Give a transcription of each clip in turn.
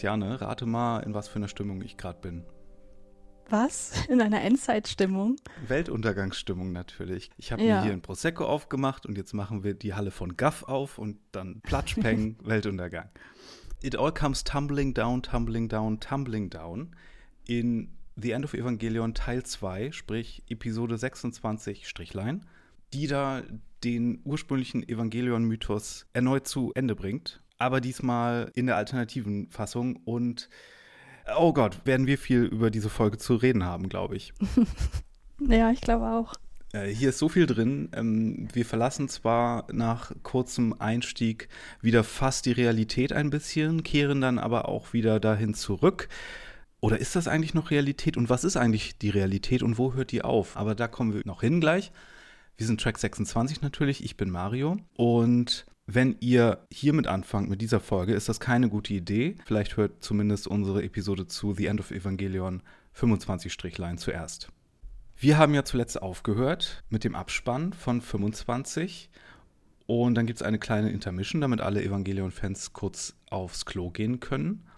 Christiane, rate mal, in was für einer Stimmung ich gerade bin. Was? In einer Endzeitstimmung? Weltuntergangsstimmung natürlich. Ich habe Ja. mir hier ein Prosecco aufgemacht und jetzt machen wir die Halle von Gaff auf und dann Platschpeng, Weltuntergang. It all comes tumbling down, tumbling down, tumbling down in The End of Evangelion Teil 2, sprich Episode 26 Strichlein, die da den ursprünglichen Evangelion-Mythos erneut zu Ende bringt, aber diesmal in der alternativen Fassung und Oh Gott, werden wir viel über diese Folge zu reden haben, glaube ich. Ja, ich glaube auch. Äh, hier ist so viel drin. Ähm, wir verlassen zwar nach kurzem Einstieg wieder fast die Realität ein bisschen, kehren dann aber auch wieder dahin zurück. Oder ist das eigentlich noch Realität? Und was ist eigentlich die Realität und wo hört die auf? Aber da kommen wir noch hin gleich. Wir sind Track 26 natürlich. Ich bin Mario. Und wenn ihr hiermit anfangt, mit dieser Folge, ist das keine gute Idee. Vielleicht hört zumindest unsere Episode zu The End of Evangelion 25 Strichlein zuerst. Wir haben ja zuletzt aufgehört mit dem Abspann von 25. Und dann gibt es eine kleine Intermission, damit alle Evangelion-Fans kurz aufs Klo gehen können.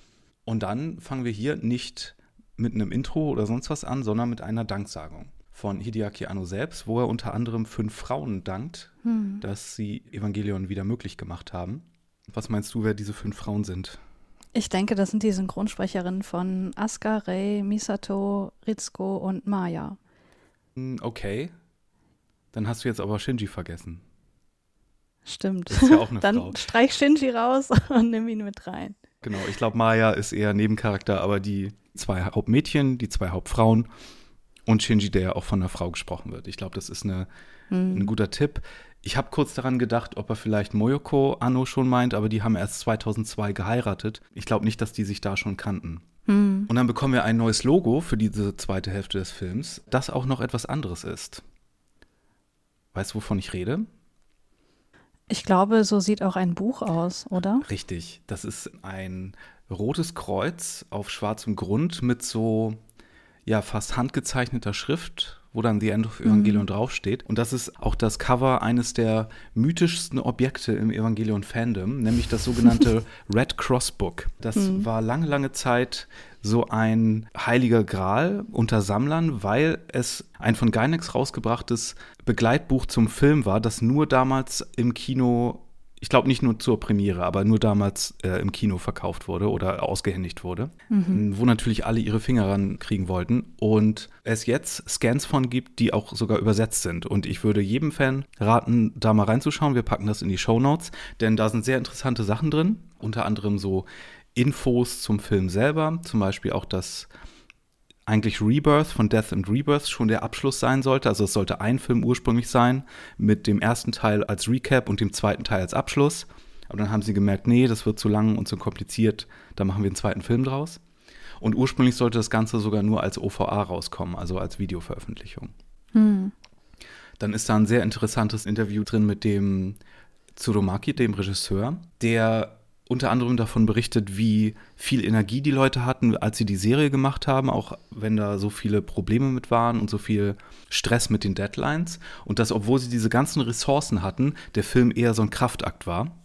Und dann fangen wir hier nicht mit einem Intro oder sonst was an, sondern mit einer Danksagung von Hideaki Anno selbst, wo er unter anderem fünf Frauen dankt, Hm. dass sie Evangelion wieder möglich gemacht haben. Was meinst du, wer diese fünf Frauen sind? Ich denke, das sind die Synchronsprecherinnen von Asuka, Rei, Misato, Ritsuko und Maya. Hm, Okay. Dann hast du jetzt aber Shinji vergessen. Stimmt. Das ist ja auch eine Dann Frau. streich Shinji raus und nimm ihn mit rein. Genau, ich glaube, Maya ist eher Nebencharakter, aber die zwei Hauptmädchen, die zwei Hauptfrauen und Shinji, der ja auch von einer Frau gesprochen wird. Ich glaube, das ist eine, Hm. ein guter Tipp. Ich habe kurz daran gedacht, ob er vielleicht Moyoko Anno schon meint, aber die haben erst 2002 geheiratet. Ich glaube nicht, dass die sich da schon kannten. Hm. Und dann bekommen wir ein neues Logo für diese zweite Hälfte des Films, das auch noch etwas anderes ist. Weißt du, wovon ich rede? Ich glaube, so sieht auch ein Buch aus, oder? Richtig. Das ist ein rotes Kreuz auf schwarzem Grund mit so, ja, fast handgezeichneter Schrift, wo dann The End of Evangelion draufsteht. Und das ist auch das Cover eines der mythischsten Objekte im Evangelion-Fandom, nämlich das sogenannte Red Cross Book. Das war lange, lange Zeit so ein heiliger Gral unter Sammlern, weil es ein von Gainax rausgebrachtes Begleitbuch zum Film war, das nur damals im Kino ich glaube nicht nur zur Premiere, aber nur damals äh, im Kino verkauft wurde oder ausgehändigt wurde, wo natürlich alle ihre Finger ran kriegen wollten und es jetzt Scans von gibt, die auch sogar übersetzt sind. Und ich würde jedem Fan raten, da mal reinzuschauen. Wir packen das in die Show Notes, denn da sind sehr interessante Sachen drin, unter anderem so Infos zum Film selber, zum Beispiel auch das eigentlich Rebirth von Death and Rebirth schon der Abschluss sein sollte. Also es sollte ein Film ursprünglich sein, mit dem ersten Teil als Recap und dem zweiten Teil als Abschluss. Aber dann haben sie gemerkt, nee, das wird zu lang und zu kompliziert, da machen wir einen zweiten Film draus. Und ursprünglich sollte das Ganze sogar nur als OVA rauskommen, also als Videoveröffentlichung. Hm. Dann ist da ein sehr interessantes Interview drin mit dem Tsurumaki, dem Regisseur, der unter anderem davon berichtet, wie viel Energie die Leute hatten, als sie die Serie gemacht haben, auch wenn da so viele Probleme mit waren und so viel Stress mit den Deadlines. Und dass, obwohl sie diese ganzen Ressourcen hatten, der Film eher so ein Kraftakt war.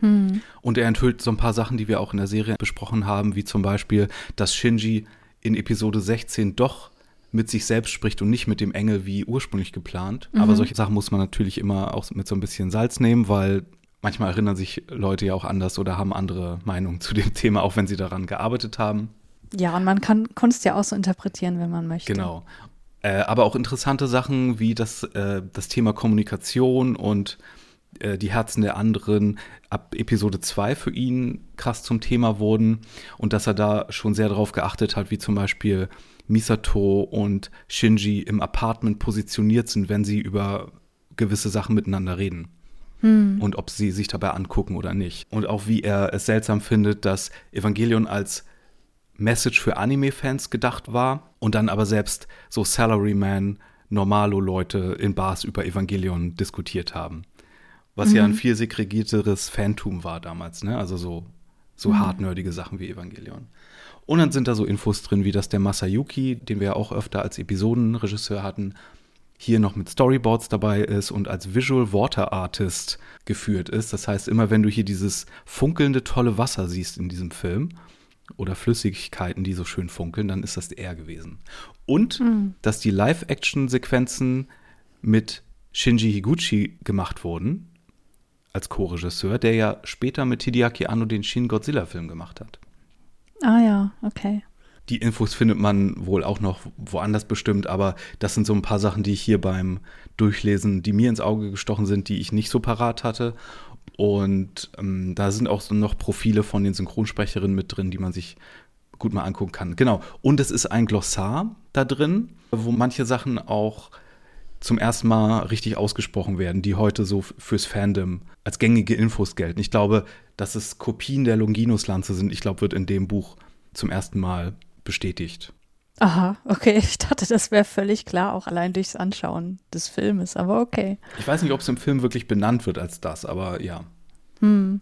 Hm. Und er enthüllt so ein paar Sachen, die wir auch in der Serie besprochen haben, wie zum Beispiel, dass Shinji in Episode 16 doch mit sich selbst spricht und nicht mit dem Engel wie ursprünglich geplant. Aber solche Sachen muss man natürlich immer auch mit so ein bisschen Salz nehmen, weil manchmal erinnern sich Leute ja auch anders oder haben andere Meinungen zu dem Thema, auch wenn sie daran gearbeitet haben. Ja, und man kann Kunst ja auch so interpretieren, wenn man möchte. Genau. Äh, aber auch interessante Sachen wie das, äh, das Thema Kommunikation und äh, die Herzen der anderen ab Episode 2 für ihn krass zum Thema wurden und dass er da schon sehr darauf geachtet hat, wie zum Beispiel Misato und Shinji im Apartment positioniert sind, wenn sie über gewisse Sachen miteinander reden. Und ob sie sich dabei angucken oder nicht. Und auch wie er es seltsam findet, dass Evangelion als Message für Anime-Fans gedacht war und dann aber selbst so Salaryman, Normalo-Leute in Bars über Evangelion diskutiert haben. Was ja ein viel segregierteres Fantum war damals, ne? Also so, so hartnördige Sachen wie Evangelion. Und dann sind da so Infos drin, wie dass der Masayuki, den wir ja auch öfter als Episodenregisseur hatten, hier noch mit Storyboards dabei ist und als Visual Water Artist geführt ist. Das heißt, immer wenn du hier dieses funkelnde, tolle Wasser siehst in diesem Film, oder Flüssigkeiten, die so schön funkeln, dann ist das er gewesen. Und mhm. dass die Live-Action-Sequenzen mit Shinji Higuchi gemacht wurden, als Co-Regisseur, der ja später mit Hideaki Anno den Shin Godzilla-Film gemacht hat. Ah ja, okay. Die Infos findet man wohl auch noch woanders bestimmt, aber das sind so ein paar Sachen, die ich hier beim Durchlesen, die mir ins Auge gestochen sind, die ich nicht so parat hatte. Und ähm, da sind auch so noch Profile von den Synchronsprecherinnen mit drin, die man sich gut mal angucken kann. Genau. Und es ist ein Glossar da drin, wo manche Sachen auch zum ersten Mal richtig ausgesprochen werden, die heute so fürs Fandom als gängige Infos gelten. Ich glaube, dass es Kopien der Longinus-Lanze sind, ich glaube, wird in dem Buch zum ersten Mal bestätigt. Aha, okay. Ich dachte, das wäre völlig klar, auch allein durchs Anschauen des Filmes, aber okay. Ich weiß nicht, ob es im Film wirklich benannt wird als das, aber ja. Hm.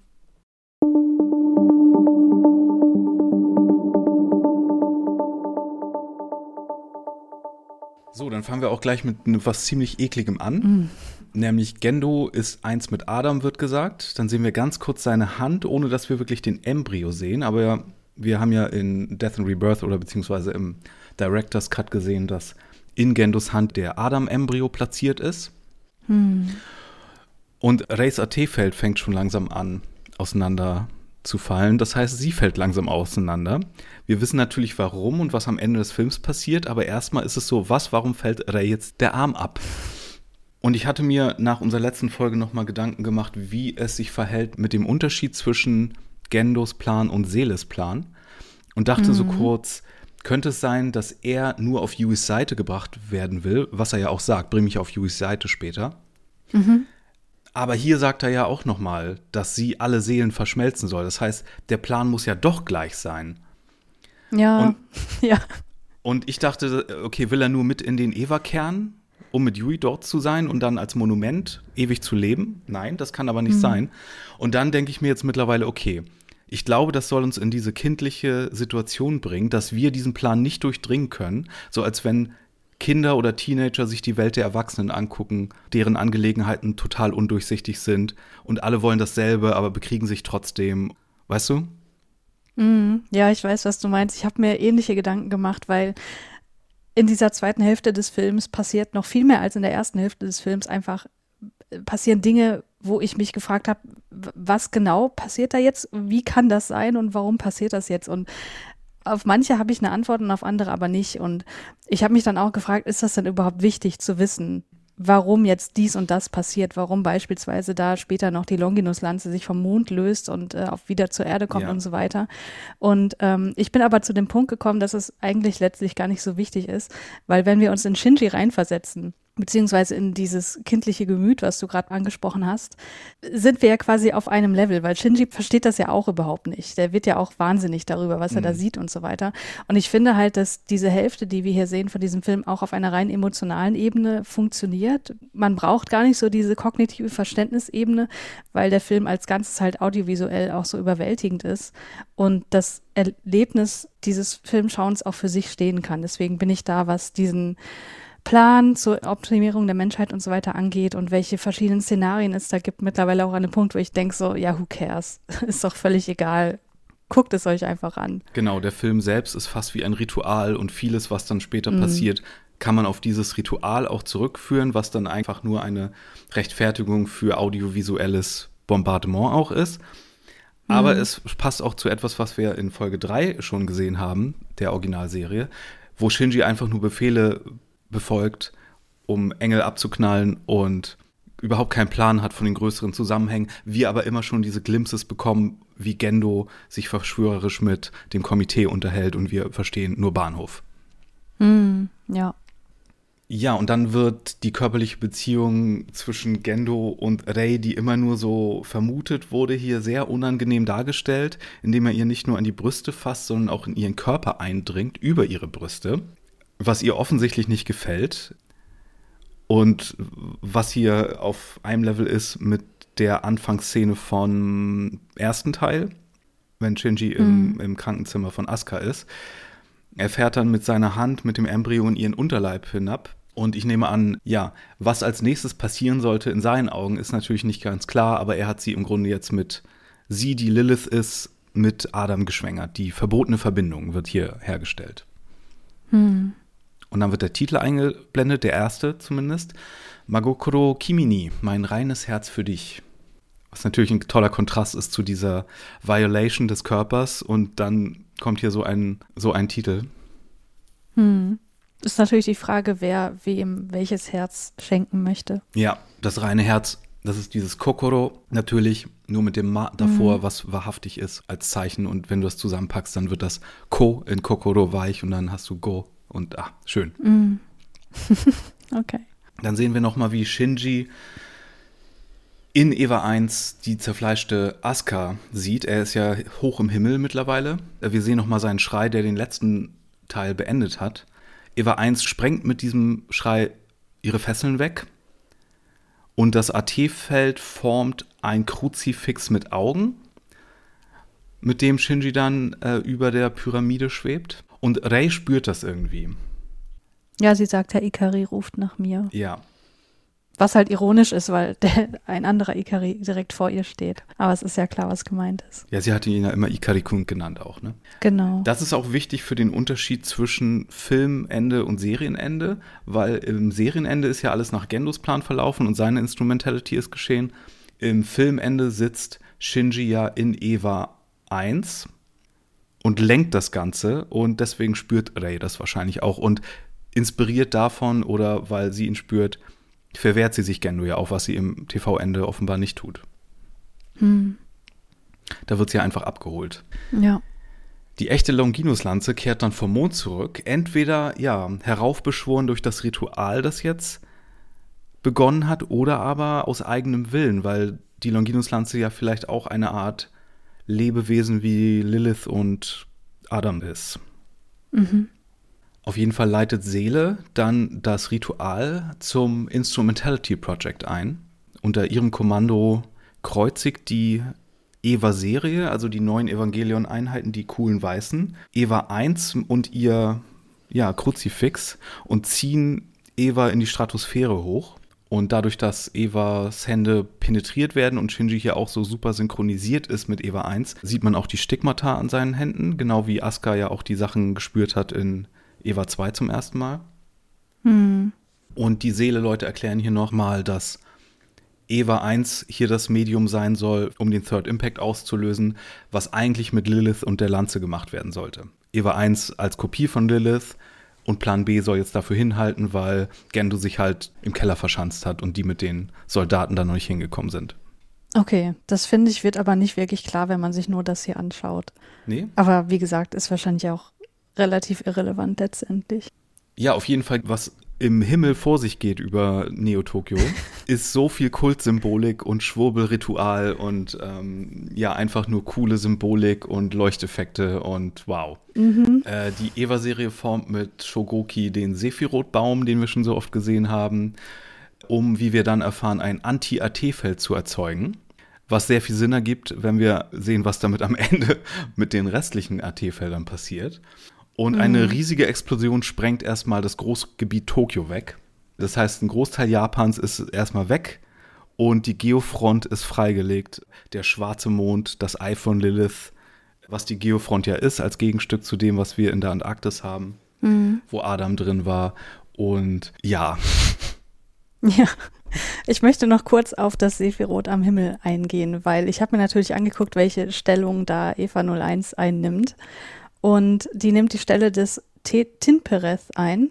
So, dann fangen wir auch gleich mit was ziemlich ekligem an. Mm. Nämlich Gendo ist eins mit Adam, wird gesagt. Dann sehen wir ganz kurz seine Hand, ohne dass wir wirklich den Embryo sehen. Aber wir haben ja in Death and Rebirth oder beziehungsweise im Director's Cut gesehen, dass in Gendos Hand der Adam-Embryo platziert ist. Mm. Und Reis AT-Feld fängt schon langsam an, auseinander zu fallen. Das heißt, sie fällt langsam auseinander. Wir wissen natürlich warum und was am Ende des Films passiert, aber erstmal ist es so, was, warum fällt Ray jetzt der Arm ab? Und ich hatte mir nach unserer letzten Folge nochmal Gedanken gemacht, wie es sich verhält mit dem Unterschied zwischen Gendos Plan und Seles Plan. Und dachte mhm. so kurz, könnte es sein, dass er nur auf Yuis Seite gebracht werden will, was er ja auch sagt, bring mich auf Yuis Seite später. Mhm. Aber hier sagt er ja auch nochmal, dass sie alle Seelen verschmelzen soll. Das heißt, der Plan muss ja doch gleich sein. Ja, und, ja. Und ich dachte, okay, will er nur mit in den Eva-Kern, um mit Yui dort zu sein und dann als Monument ewig zu leben? Nein, das kann aber nicht mhm. sein. Und dann denke ich mir jetzt mittlerweile, okay, ich glaube, das soll uns in diese kindliche Situation bringen, dass wir diesen Plan nicht durchdringen können, so als wenn Kinder oder Teenager sich die Welt der Erwachsenen angucken, deren Angelegenheiten total undurchsichtig sind und alle wollen dasselbe, aber bekriegen sich trotzdem. Weißt du? Mm, ja, ich weiß, was du meinst. Ich habe mir ähnliche Gedanken gemacht, weil in dieser zweiten Hälfte des Films passiert noch viel mehr als in der ersten Hälfte des Films einfach äh, passieren Dinge, wo ich mich gefragt habe, was genau passiert da jetzt? Wie kann das sein und warum passiert das jetzt? Und auf manche habe ich eine Antwort und auf andere aber nicht. Und ich habe mich dann auch gefragt, ist das denn überhaupt wichtig zu wissen, warum jetzt dies und das passiert, warum beispielsweise da später noch die Longinus-Lanze sich vom Mond löst und äh, auch wieder zur Erde kommt ja. und so weiter. Und ähm, ich bin aber zu dem Punkt gekommen, dass es eigentlich letztlich gar nicht so wichtig ist, weil wenn wir uns in Shinji reinversetzen, beziehungsweise in dieses kindliche Gemüt, was du gerade angesprochen hast, sind wir ja quasi auf einem Level, weil Shinji versteht das ja auch überhaupt nicht. Der wird ja auch wahnsinnig darüber, was mhm. er da mhm. sieht und so weiter. Und ich finde halt, dass diese Hälfte, die wir hier sehen von diesem Film, auch auf einer rein emotionalen Ebene funktioniert. Man braucht gar nicht so diese kognitive Verständnisebene, weil der Film als Ganzes halt audiovisuell auch so überwältigend ist und das Erlebnis dieses Filmschauens auch für sich stehen kann. Deswegen bin ich da, was diesen Plan zur Optimierung der Menschheit und so weiter angeht und welche verschiedenen Szenarien es da gibt, mittlerweile auch an einem Punkt, wo ich denke so, ja, who cares? Ist doch völlig egal. Guckt es euch einfach an. Genau, der Film selbst ist fast wie ein Ritual und vieles, was dann später mhm. passiert, kann man auf dieses Ritual auch zurückführen, was dann einfach nur eine Rechtfertigung für audiovisuelles Bombardement auch ist. Aber mhm. es passt auch zu etwas, was wir in Folge 3 schon gesehen haben, der Originalserie, wo Shinji einfach nur Befehle befolgt, um Engel abzuknallen und überhaupt keinen Plan hat von den größeren Zusammenhängen, wir aber immer schon diese Glimpses bekommen, wie Gendo sich verschwörerisch mit dem Komitee unterhält und wir verstehen nur Bahnhof. Mm, ja. Ja, und dann wird die körperliche Beziehung zwischen Gendo und Rei, die immer nur so vermutet wurde, hier sehr unangenehm dargestellt, indem er ihr nicht nur an die Brüste fasst, sondern auch in ihren Körper eindringt, über ihre Brüste was ihr offensichtlich nicht gefällt und was hier auf einem Level ist mit der Anfangsszene vom ersten Teil, wenn Shinji im, mhm. im Krankenzimmer von Asuka ist. Er fährt dann mit seiner Hand mit dem Embryo in ihren Unterleib hinab. Und ich nehme an, ja, was als nächstes passieren sollte in seinen Augen, ist natürlich nicht ganz klar, aber er hat sie im Grunde jetzt mit sie, die Lilith ist, mit Adam geschwängert. Die verbotene Verbindung wird hier hergestellt. Und dann wird der Titel eingeblendet, der erste zumindest. Magokoro Kimini, mein reines Herz für dich. Was natürlich ein toller Kontrast ist zu dieser Violation des Körpers und dann kommt hier so ein, so ein Titel. Hm. Ist natürlich die Frage, wer wem welches Herz schenken möchte. Ja, das reine Herz, das ist dieses Kokoro, natürlich nur mit dem Ma davor, mhm. was wahrhaftig ist, als Zeichen. Und wenn du das zusammenpackst, dann wird das Ko in Kokoro weich und dann hast du Go und ah, schön. Mhm. okay. Dann sehen wir nochmal, wie Shinji in Eva 1 die zerfleischte Asuka sieht. Er ist ja hoch im Himmel mittlerweile. Wir sehen nochmal seinen Schrei, der den letzten Teil beendet hat. Eva 1 sprengt mit diesem Schrei ihre Fesseln weg. Und das AT-Feld formt ein Kruzifix mit Augen, mit dem Shinji dann äh, über der Pyramide schwebt. Und Rei spürt das irgendwie. Ja, sie sagt, Herr Ikari ruft nach mir. Ja, was halt ironisch ist, weil der, ein anderer Ikari direkt vor ihr steht. Aber es ist ja klar, was gemeint ist. Ja, sie hatte ihn ja immer Ikari-kun genannt auch, ne? Genau. Das ist auch wichtig für den Unterschied zwischen Filmende und Serienende, weil im Serienende ist ja alles nach Gendos Plan verlaufen und seine Instrumentality ist geschehen. Im Filmende sitzt Shinji ja in Eva 1 und lenkt das Ganze und deswegen spürt Rei das wahrscheinlich auch und inspiriert davon oder weil sie ihn spürt, verwehrt sie sich Gendo ja auch, was sie im TV-Ende offenbar nicht tut. Hm. Da wird sie einfach abgeholt. Ja. Die echte Longinus-Lanze kehrt dann vom Mond zurück, entweder ja heraufbeschworen durch das Ritual, das jetzt begonnen hat, oder aber aus eigenem Willen, weil die Longinus-Lanze ja vielleicht auch eine Art Lebewesen wie Lilith und Adam ist. Mhm. Auf jeden Fall leitet Seele dann das Ritual zum Instrumentality Project ein. Unter ihrem Kommando kreuzigt die Eva-Serie, also die neuen Evangelion-Einheiten, die coolen Weißen, Eva 1 und ihr ja, Kruzifix und ziehen Eva in die Stratosphäre hoch. Und dadurch, dass Evas Hände penetriert werden und Shinji hier auch so super synchronisiert ist mit Eva 1, sieht man auch die Stigmata an seinen Händen, genau wie Asuka ja auch die Sachen gespürt hat in Eva 2 zum ersten Mal. Hm. Und die Seele-Leute erklären hier nochmal, dass Eva 1 hier das Medium sein soll, um den Third Impact auszulösen, was eigentlich mit Lilith und der Lanze gemacht werden sollte. Eva 1 als Kopie von Lilith und Plan B soll jetzt dafür hinhalten, weil Gendo sich halt im Keller verschanzt hat und die mit den Soldaten da noch nicht hingekommen sind. Okay, das finde ich wird aber nicht wirklich klar, wenn man sich nur das hier anschaut. Nee. Aber wie gesagt, ist wahrscheinlich auch relativ irrelevant letztendlich. Ja, auf jeden Fall, was im Himmel vor sich geht über Neo-Tokio, ist so viel Kultsymbolik und Schwurbelritual und ähm, ja, einfach nur coole Symbolik und Leuchteffekte und wow. Mhm. Äh, die Eva-Serie formt mit Shogoki den Sephiroth-Baum, den wir schon so oft gesehen haben, um, wie wir dann erfahren, ein Anti-AT-Feld zu erzeugen was sehr viel Sinn ergibt, wenn wir sehen, was damit am Ende mit den restlichen AT-Feldern passiert. Und eine mhm. riesige Explosion sprengt erstmal das Großgebiet Tokio weg. Das heißt, ein Großteil Japans ist erstmal weg und die Geofront ist freigelegt. Der schwarze Mond, das Ei von Lilith, was die Geofront ja ist, als Gegenstück zu dem, was wir in der Antarktis haben, mhm. wo Adam drin war. Und ja. Ja. Ich möchte noch kurz auf das Sephiroth am Himmel eingehen, weil ich habe mir natürlich angeguckt, welche Stellung da Eva 01 einnimmt. Und die nimmt die Stelle des Tinpereth ein.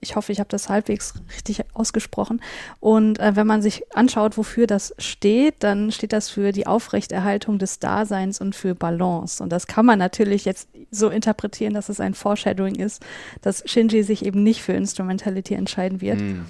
Ich hoffe, ich habe das halbwegs richtig ausgesprochen. Und äh, wenn man sich anschaut, wofür das steht, dann steht das für die Aufrechterhaltung des Daseins und für Balance. Und das kann man natürlich jetzt so interpretieren, dass es ein Foreshadowing ist, dass Shinji sich eben nicht für Instrumentality entscheiden wird. Mm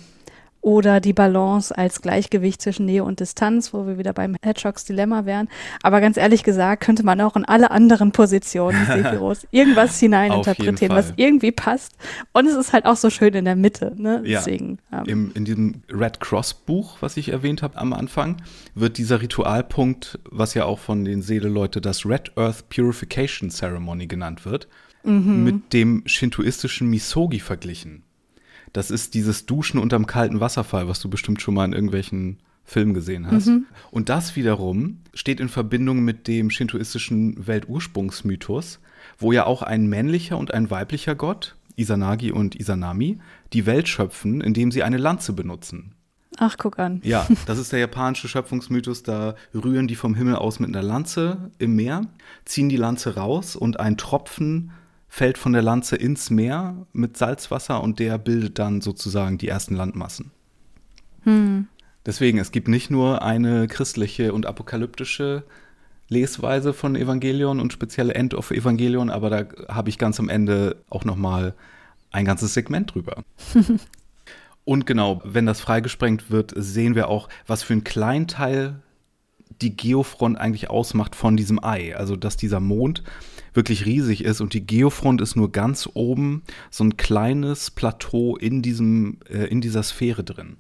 oder die Balance als Gleichgewicht zwischen Nähe und Distanz, wo wir wieder beim Hedgehogs Dilemma wären. Aber ganz ehrlich gesagt, könnte man auch in alle anderen Positionen Sephiroth irgendwas hineininterpretieren, was irgendwie passt. Und es ist halt auch so schön in der Mitte. Ne? Ja. Deswegen, ähm. Im, in diesem Red Cross Buch, was ich erwähnt habe am Anfang, wird dieser Ritualpunkt, was ja auch von den Seele-Leute das Red Earth Purification Ceremony genannt wird, mhm. mit dem shintoistischen Misogi verglichen. Das ist dieses Duschen unterm kalten Wasserfall, was du bestimmt schon mal in irgendwelchen Film gesehen hast. Mhm. Und das wiederum steht in Verbindung mit dem shintoistischen Weltursprungsmythos, wo ja auch ein männlicher und ein weiblicher Gott, Isanagi und Isanami, die Welt schöpfen, indem sie eine Lanze benutzen. Ach, guck an. Ja, das ist der japanische Schöpfungsmythos. Da rühren die vom Himmel aus mit einer Lanze im Meer, ziehen die Lanze raus und ein Tropfen fällt von der Lanze ins Meer mit Salzwasser und der bildet dann sozusagen die ersten Landmassen. Hm. Deswegen, es gibt nicht nur eine christliche und apokalyptische Lesweise von Evangelion und spezielle End of Evangelion, aber da habe ich ganz am Ende auch noch mal ein ganzes Segment drüber. und genau, wenn das freigesprengt wird, sehen wir auch, was für ein Kleinteil die Geofront eigentlich ausmacht von diesem Ei. Also, dass dieser Mond wirklich riesig ist und die Geofront ist nur ganz oben so ein kleines Plateau in diesem, äh, in dieser Sphäre drin.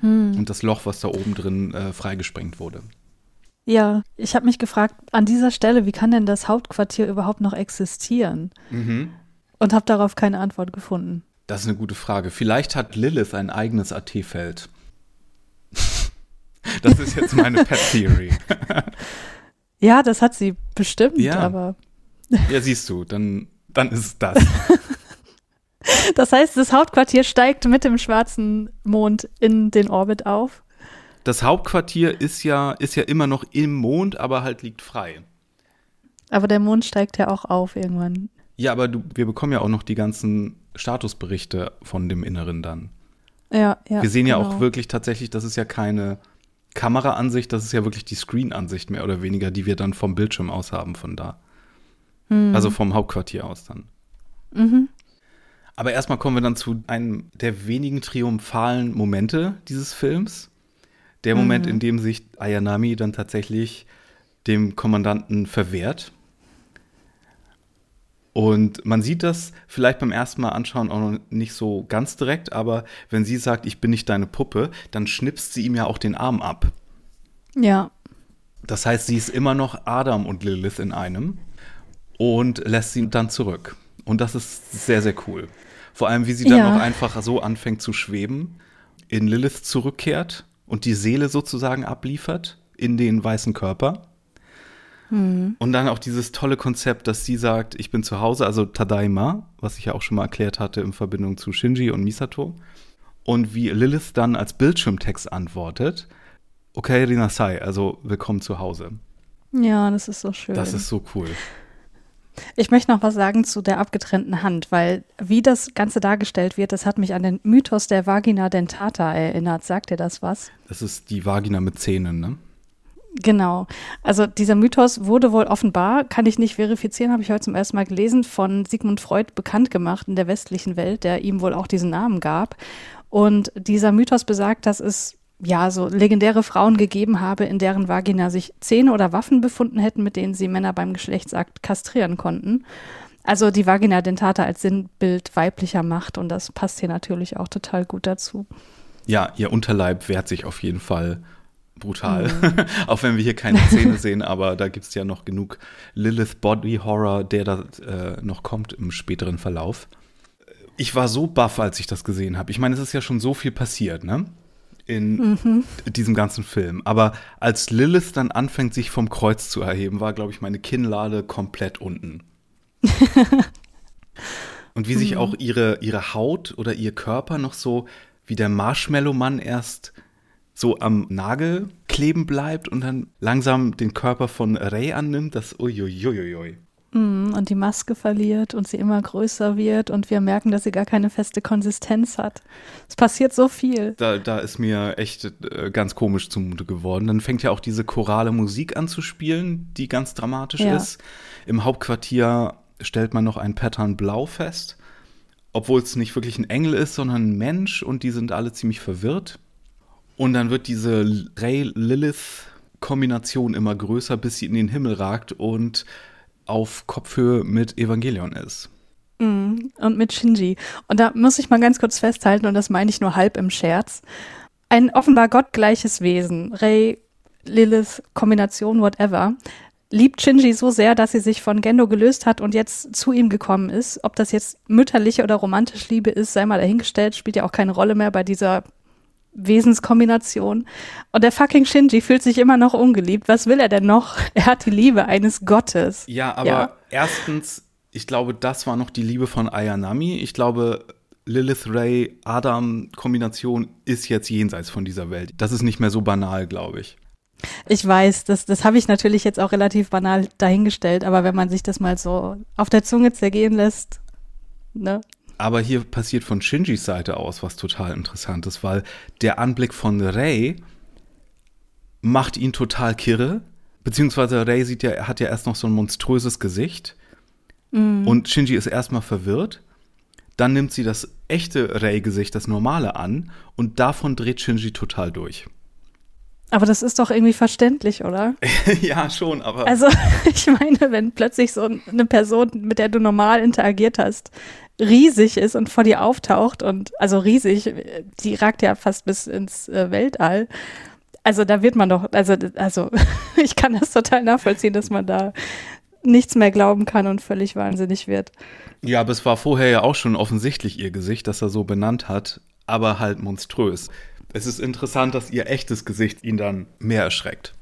Hm. Und das Loch, was da oben drin äh, freigesprengt wurde. Ja, ich habe mich gefragt, an dieser Stelle, wie kann denn das Hauptquartier überhaupt noch existieren? Mhm. Und habe darauf keine Antwort gefunden. Das ist eine gute Frage. Vielleicht hat Lilith ein eigenes AT-Feld. Das ist jetzt meine Pet Theory. ja, das hat sie bestimmt, ja. aber. ja, siehst du, dann, dann ist es das. Das heißt, das Hauptquartier steigt mit dem schwarzen Mond in den Orbit auf. Das Hauptquartier ist ja, ist ja immer noch im Mond, aber halt liegt frei. Aber der Mond steigt ja auch auf irgendwann. Ja, aber du, wir bekommen ja auch noch die ganzen Statusberichte von dem Inneren dann. Ja, ja. Wir sehen ja genau. auch wirklich tatsächlich, das ist ja keine Kameraansicht, das ist ja wirklich die Screen-Ansicht mehr oder weniger, die wir dann vom Bildschirm aus haben von da. Mhm. Also vom Hauptquartier aus dann. Mhm. Aber erstmal kommen wir dann zu einem der wenigen triumphalen Momente dieses Films. Der Moment, mhm. in dem sich Ayanami dann tatsächlich dem Kommandanten verwehrt. Und man sieht das vielleicht beim ersten Mal anschauen auch noch nicht so ganz direkt, aber wenn sie sagt, ich bin nicht deine Puppe, dann schnipst sie ihm ja auch den Arm ab. Ja. Das heißt, sie ist immer noch Adam und Lilith in einem und lässt sie dann zurück. Und das ist sehr, sehr cool. Vor allem, wie sie dann ja. auch einfach so anfängt zu schweben, in Lilith zurückkehrt und die Seele sozusagen abliefert in den weißen Körper. Mhm. Und dann auch dieses tolle Konzept, dass sie sagt, ich bin zu Hause, also Tadaima, was ich ja auch schon mal erklärt hatte in Verbindung zu Shinji und Misato. Und wie Lilith dann als Bildschirmtext antwortet, okay, Rinasai, also willkommen zu Hause. Ja, das ist so schön. Das ist so cool. Ich möchte noch was sagen zu der abgetrennten Hand, weil wie das Ganze dargestellt wird, das hat mich an den Mythos der Vagina dentata erinnert. Sagt dir das was? Das ist die Vagina mit Zähnen, ne? Genau. Also dieser Mythos wurde wohl offenbar, kann ich nicht verifizieren, habe ich heute zum ersten Mal gelesen, von Sigmund Freud bekannt gemacht in der westlichen Welt, der ihm wohl auch diesen Namen gab. Und dieser Mythos besagt, dass es ja, so legendäre Frauen gegeben habe, in deren Vagina sich Zähne oder Waffen befunden hätten, mit denen sie Männer beim Geschlechtsakt kastrieren konnten. Also die Vagina dentata als Sinnbild weiblicher Macht und das passt hier natürlich auch total gut dazu. Ja, ihr Unterleib wehrt sich auf jeden Fall brutal. Mhm. auch wenn wir hier keine Zähne sehen, aber da gibt es ja noch genug Lilith Body Horror, der da äh, noch kommt im späteren Verlauf. Ich war so baff, als ich das gesehen habe. Ich meine, es ist ja schon so viel passiert, ne? in mhm. diesem ganzen Film. Aber als Lilith dann anfängt, sich vom Kreuz zu erheben, war, glaube ich, meine Kinnlade komplett unten. Und wie sich mhm. auch ihre, ihre Haut oder ihr Körper noch so wie der Marshmallow-Mann erst so am Nagel kleben bleibt und dann langsam den Körper von Ray annimmt, das uiuiuiui. Mm, und die Maske verliert und sie immer größer wird und wir merken, dass sie gar keine feste Konsistenz hat. Es passiert so viel. Da, da ist mir echt äh, ganz komisch zumute geworden. Dann fängt ja auch diese chorale Musik an zu spielen, die ganz dramatisch ja. ist. Im Hauptquartier stellt man noch ein Pattern Blau fest, obwohl es nicht wirklich ein Engel ist, sondern ein Mensch und die sind alle ziemlich verwirrt. Und dann wird diese Ray-Lilith-Kombination immer größer, bis sie in den Himmel ragt und auf Kopfhöhe mit Evangelion ist. Mm, und mit Shinji. Und da muss ich mal ganz kurz festhalten, und das meine ich nur halb im Scherz. Ein offenbar gottgleiches Wesen, Rei, Lilith, Kombination, whatever, liebt Shinji so sehr, dass sie sich von Gendo gelöst hat und jetzt zu ihm gekommen ist. Ob das jetzt mütterliche oder romantische Liebe ist, sei mal dahingestellt, spielt ja auch keine Rolle mehr bei dieser Wesenskombination. Und der fucking Shinji fühlt sich immer noch ungeliebt. Was will er denn noch? Er hat die Liebe eines Gottes. Ja, aber ja. erstens, ich glaube, das war noch die Liebe von Ayanami. Ich glaube, Lilith Ray Adam Kombination ist jetzt jenseits von dieser Welt. Das ist nicht mehr so banal, glaube ich. Ich weiß, das, das habe ich natürlich jetzt auch relativ banal dahingestellt, aber wenn man sich das mal so auf der Zunge zergehen lässt, ne? Aber hier passiert von Shinjis Seite aus was total Interessantes, weil der Anblick von Rei macht ihn total kirre. Beziehungsweise Rei sieht ja, hat ja erst noch so ein monströses Gesicht. Mm. Und Shinji ist erstmal verwirrt. Dann nimmt sie das echte Rei-Gesicht, das normale an. Und davon dreht Shinji total durch. Aber das ist doch irgendwie verständlich, oder? ja, schon, aber. Also, ich meine, wenn plötzlich so eine Person, mit der du normal interagiert hast, riesig ist und vor dir auftaucht und also riesig, die ragt ja fast bis ins äh, Weltall. Also da wird man doch, also, also ich kann das total nachvollziehen, dass man da nichts mehr glauben kann und völlig wahnsinnig wird. Ja, aber es war vorher ja auch schon offensichtlich ihr Gesicht, dass er so benannt hat, aber halt monströs. Es ist interessant, dass ihr echtes Gesicht ihn dann mehr erschreckt.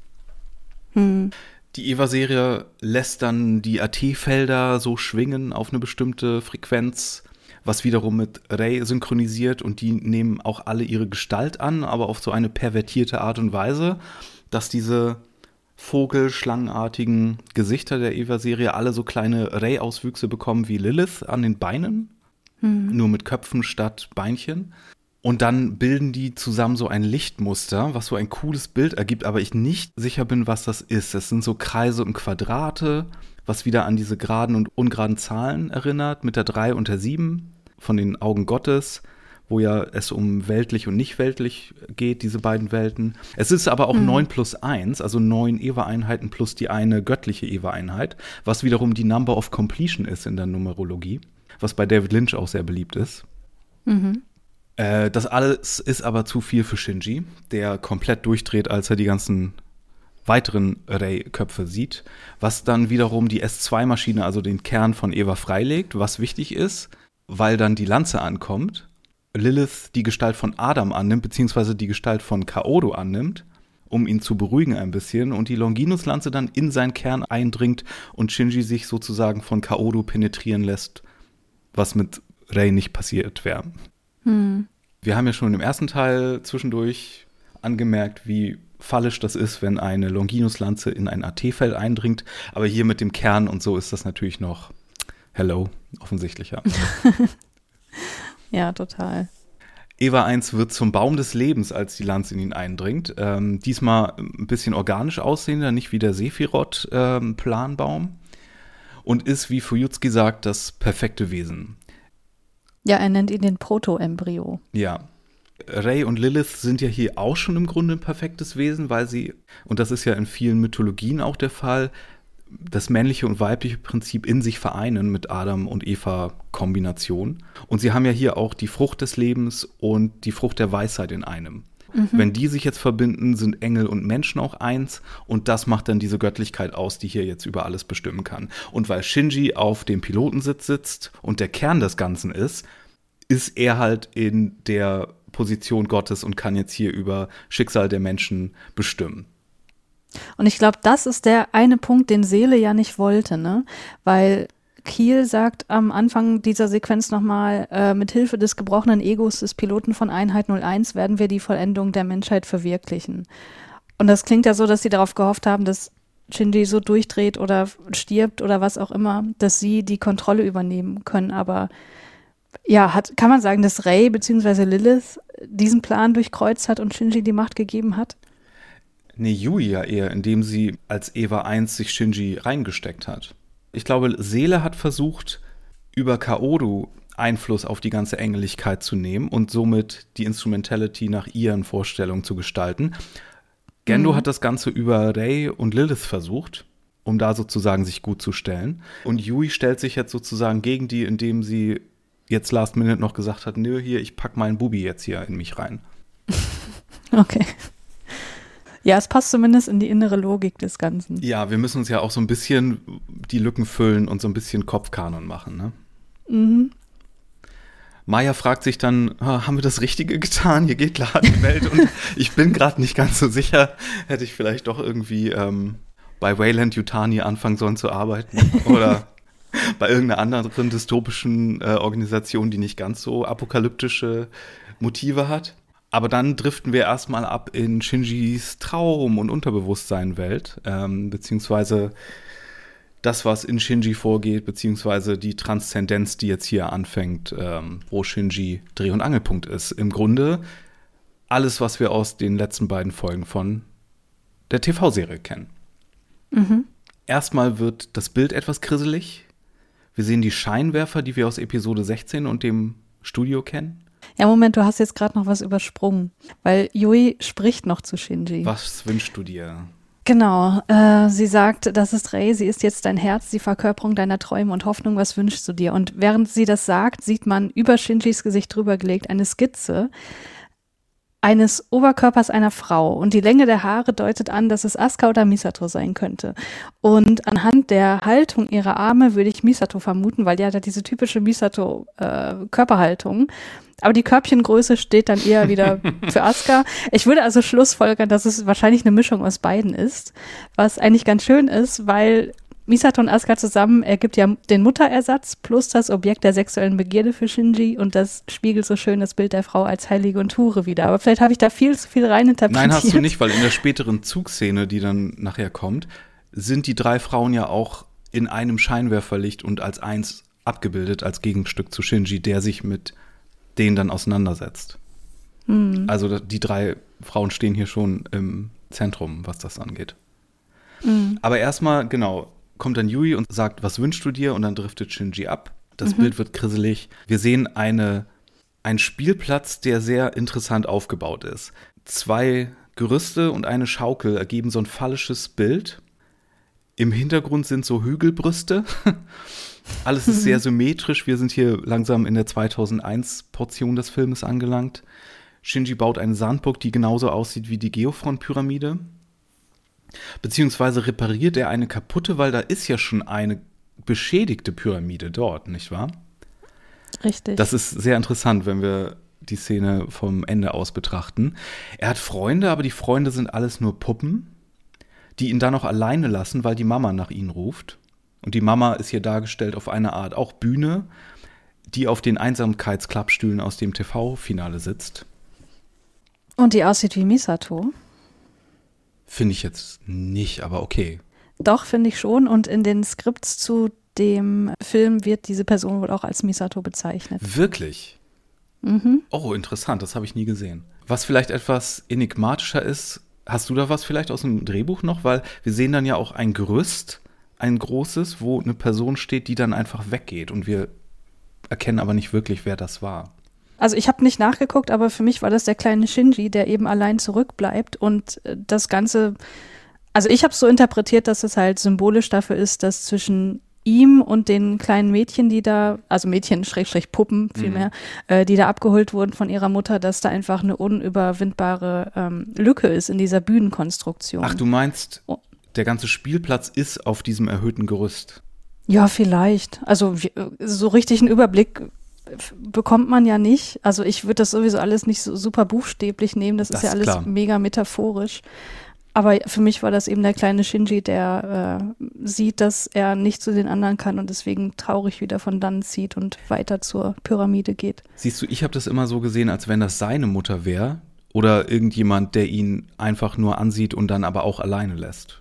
Hm. Die Eva-Serie lässt dann die AT-Felder so schwingen auf eine bestimmte Frequenz, was wiederum mit Ray synchronisiert und die nehmen auch alle ihre Gestalt an, aber auf so eine pervertierte Art und Weise, dass diese vogelschlangenartigen Gesichter der Eva-Serie alle so kleine Ray-Auswüchse bekommen wie Lilith an den Beinen, hm. nur mit Köpfen statt Beinchen. Und dann bilden die zusammen so ein Lichtmuster, was so ein cooles Bild ergibt, aber ich nicht sicher bin, was das ist. Es sind so Kreise und Quadrate, was wieder an diese geraden und ungeraden Zahlen erinnert, mit der 3 und der 7 von den Augen Gottes, wo ja es um weltlich und nicht weltlich geht, diese beiden Welten. Es ist aber auch mhm. 9 plus 1, also 9 Eva-Einheiten plus die eine göttliche Eva-Einheit, was wiederum die Number of Completion ist in der Numerologie, was bei David Lynch auch sehr beliebt ist. Mhm. Äh, das alles ist aber zu viel für Shinji, der komplett durchdreht, als er die ganzen weiteren Ray-Köpfe sieht, was dann wiederum die S2-Maschine, also den Kern von Eva freilegt, was wichtig ist, weil dann die Lanze ankommt, Lilith die Gestalt von Adam annimmt, beziehungsweise die Gestalt von Kaodo annimmt, um ihn zu beruhigen ein bisschen, und die Longinus-Lanze dann in seinen Kern eindringt und Shinji sich sozusagen von Kaodo penetrieren lässt, was mit Ray nicht passiert wäre. Hm. Wir haben ja schon im ersten Teil zwischendurch angemerkt, wie fallisch das ist, wenn eine Longinus-Lanze in ein AT-Feld eindringt. Aber hier mit dem Kern und so ist das natürlich noch, hello, offensichtlicher. ja, total. Eva 1 wird zum Baum des Lebens, als die Lanze in ihn eindringt. Ähm, diesmal ein bisschen organisch aussehender, nicht wie der Sephiroth-Planbaum. Ähm, und ist, wie Fujutski sagt, das perfekte Wesen. Ja, er nennt ihn den Proto-Embryo. Ja. Ray und Lilith sind ja hier auch schon im Grunde ein perfektes Wesen, weil sie, und das ist ja in vielen Mythologien auch der Fall, das männliche und weibliche Prinzip in sich vereinen mit Adam und Eva Kombination. Und sie haben ja hier auch die Frucht des Lebens und die Frucht der Weisheit in einem. Mhm. Wenn die sich jetzt verbinden, sind Engel und Menschen auch eins und das macht dann diese Göttlichkeit aus, die hier jetzt über alles bestimmen kann. Und weil Shinji auf dem Pilotensitz sitzt und der Kern des Ganzen ist, ist er halt in der Position Gottes und kann jetzt hier über Schicksal der Menschen bestimmen. Und ich glaube, das ist der eine Punkt, den Seele ja nicht wollte, ne? Weil Kiel sagt am Anfang dieser Sequenz nochmal, äh, mit Hilfe des gebrochenen Egos des Piloten von Einheit 01 werden wir die Vollendung der Menschheit verwirklichen. Und das klingt ja so, dass sie darauf gehofft haben, dass Shinji so durchdreht oder stirbt oder was auch immer, dass sie die Kontrolle übernehmen können. Aber ja, hat, kann man sagen, dass Rey bzw. Lilith diesen Plan durchkreuzt hat und Shinji die Macht gegeben hat? Nee, Yui ja eher, indem sie als Eva 1 sich Shinji reingesteckt hat ich glaube, Seele hat versucht, über Kaoru Einfluss auf die ganze Engeligkeit zu nehmen und somit die Instrumentality nach ihren Vorstellungen zu gestalten. Gendo mhm. hat das Ganze über Rei und Lilith versucht, um da sozusagen sich gut zu stellen. Und Yui stellt sich jetzt sozusagen gegen die, indem sie jetzt last minute noch gesagt hat, nö, hier, ich pack meinen Bubi jetzt hier in mich rein. Okay. Ja, es passt zumindest in die innere Logik des Ganzen. Ja, wir müssen uns ja auch so ein bisschen die Lücken füllen und so ein bisschen Kopfkanon machen, ne? Mhm. Maya fragt sich dann, ah, haben wir das Richtige getan? Hier geht klar die Welt und ich bin gerade nicht ganz so sicher. Hätte ich vielleicht doch irgendwie ähm, bei Wayland Yutani anfangen sollen zu arbeiten oder bei irgendeiner anderen dystopischen äh, Organisation, die nicht ganz so apokalyptische Motive hat. Aber dann driften wir erstmal ab in Shinjis Traum- und Unterbewusstseinwelt, ähm, beziehungsweise das, was in Shinji vorgeht, beziehungsweise die Transzendenz, die jetzt hier anfängt, ähm, wo Shinji Dreh- und Angelpunkt ist. Im Grunde alles, was wir aus den letzten beiden Folgen von der TV-Serie kennen. Mhm. Erstmal wird das Bild etwas krisselig. Wir sehen die Scheinwerfer, die wir aus Episode 16 und dem Studio kennen. Ja, Moment, du hast jetzt gerade noch was übersprungen, weil Yui spricht noch zu Shinji. Was wünschst du dir? Genau, äh, sie sagt, das ist Rei, sie ist jetzt dein Herz, die Verkörperung deiner Träume und Hoffnung, was wünschst du dir? Und während sie das sagt, sieht man über Shinjis Gesicht drüber gelegt eine Skizze eines Oberkörpers einer Frau und die Länge der Haare deutet an, dass es Asuka oder Misato sein könnte. Und anhand der Haltung ihrer Arme würde ich Misato vermuten, weil die hat ja diese typische Misato-Körperhaltung. Äh, aber die Körbchengröße steht dann eher wieder für Asuka. Ich würde also schlussfolgern, dass es wahrscheinlich eine Mischung aus beiden ist, was eigentlich ganz schön ist, weil Misato und Asuka zusammen ergibt ja den Mutterersatz plus das Objekt der sexuellen Begierde für Shinji und das spiegelt so schön das Bild der Frau als Heilige und Hure wieder. Aber vielleicht habe ich da viel zu viel reininterpretiert. Nein, hast du nicht, weil in der späteren Zugszene, die dann nachher kommt, sind die drei Frauen ja auch in einem Scheinwerferlicht und als eins abgebildet, als Gegenstück zu Shinji, der sich mit denen dann auseinandersetzt. Mhm. Also die drei Frauen stehen hier schon im Zentrum, was das angeht. Mhm. Aber erstmal, genau, kommt dann Yui und sagt, was wünschst du dir? Und dann driftet Shinji ab. Das mhm. Bild wird krisselig. Wir sehen eine, einen Spielplatz, der sehr interessant aufgebaut ist. Zwei Gerüste und eine Schaukel ergeben so ein fallisches Bild. Im Hintergrund sind so Hügelbrüste. Alles ist sehr symmetrisch. Wir sind hier langsam in der 2001-Portion des Filmes angelangt. Shinji baut eine Sandburg, die genauso aussieht wie die Geophron-Pyramide. Beziehungsweise repariert er eine kaputte, weil da ist ja schon eine beschädigte Pyramide dort, nicht wahr? Richtig. Das ist sehr interessant, wenn wir die Szene vom Ende aus betrachten. Er hat Freunde, aber die Freunde sind alles nur Puppen, die ihn dann noch alleine lassen, weil die Mama nach ihnen ruft. Und die Mama ist hier dargestellt auf eine Art auch Bühne, die auf den Einsamkeitsklappstühlen aus dem TV-Finale sitzt. Und die aussieht wie Misato. Finde ich jetzt nicht, aber okay. Doch, finde ich schon. Und in den Skripts zu dem Film wird diese Person wohl auch als Misato bezeichnet. Wirklich? Mhm. Oh, interessant, das habe ich nie gesehen. Was vielleicht etwas enigmatischer ist, hast du da was vielleicht aus dem Drehbuch noch? Weil wir sehen dann ja auch ein Gerüst ein großes, wo eine Person steht, die dann einfach weggeht und wir erkennen aber nicht wirklich, wer das war. Also ich habe nicht nachgeguckt, aber für mich war das der kleine Shinji, der eben allein zurückbleibt und äh, das Ganze, also ich habe es so interpretiert, dass es halt symbolisch dafür ist, dass zwischen ihm und den kleinen Mädchen, die da, also Mädchen, Schrägstrich Puppen vielmehr, mhm. äh, die da abgeholt wurden von ihrer Mutter, dass da einfach eine unüberwindbare ähm, Lücke ist in dieser Bühnenkonstruktion. Ach, du meinst, oh der ganze Spielplatz ist auf diesem erhöhten Gerüst. Ja, vielleicht. Also so richtig einen Überblick bekommt man ja nicht. Also ich würde das sowieso alles nicht so super buchstäblich nehmen. Das, das ist ja alles klar. mega metaphorisch. Aber für mich war das eben der kleine Shinji, der äh, sieht, dass er nicht zu den anderen kann und deswegen traurig wieder von dann zieht und weiter zur Pyramide geht. Siehst du, ich habe das immer so gesehen, als wenn das seine Mutter wäre oder irgendjemand, der ihn einfach nur ansieht und dann aber auch alleine lässt.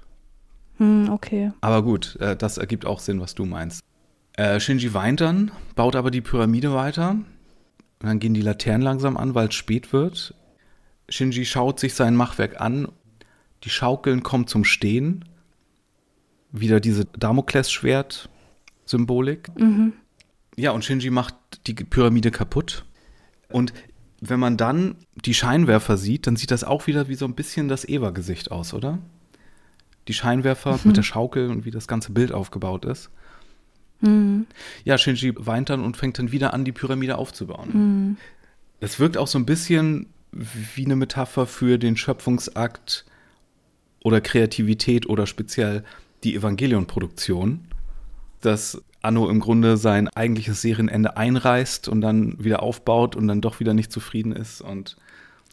Hm, okay. Aber gut, äh, das ergibt auch Sinn, was du meinst. Äh, Shinji weint dann, baut aber die Pyramide weiter. Und dann gehen die Laternen langsam an, weil es spät wird. Shinji schaut sich sein Machwerk an. Die Schaukeln kommen zum Stehen. Wieder diese Damoklesschwert-Symbolik. Mhm. Ja, und Shinji macht die Pyramide kaputt. Und wenn man dann die Scheinwerfer sieht, dann sieht das auch wieder wie so ein bisschen das Eva-Gesicht aus, oder? die Scheinwerfer mhm. mit der Schaukel und wie das ganze Bild aufgebaut ist. Mhm. Ja, Shinji weint dann und fängt dann wieder an, die Pyramide aufzubauen. Mhm. Das wirkt auch so ein bisschen wie eine Metapher für den Schöpfungsakt oder Kreativität oder speziell die Evangelion-Produktion. dass Anno im Grunde sein eigentliches Serienende einreißt und dann wieder aufbaut und dann doch wieder nicht zufrieden ist und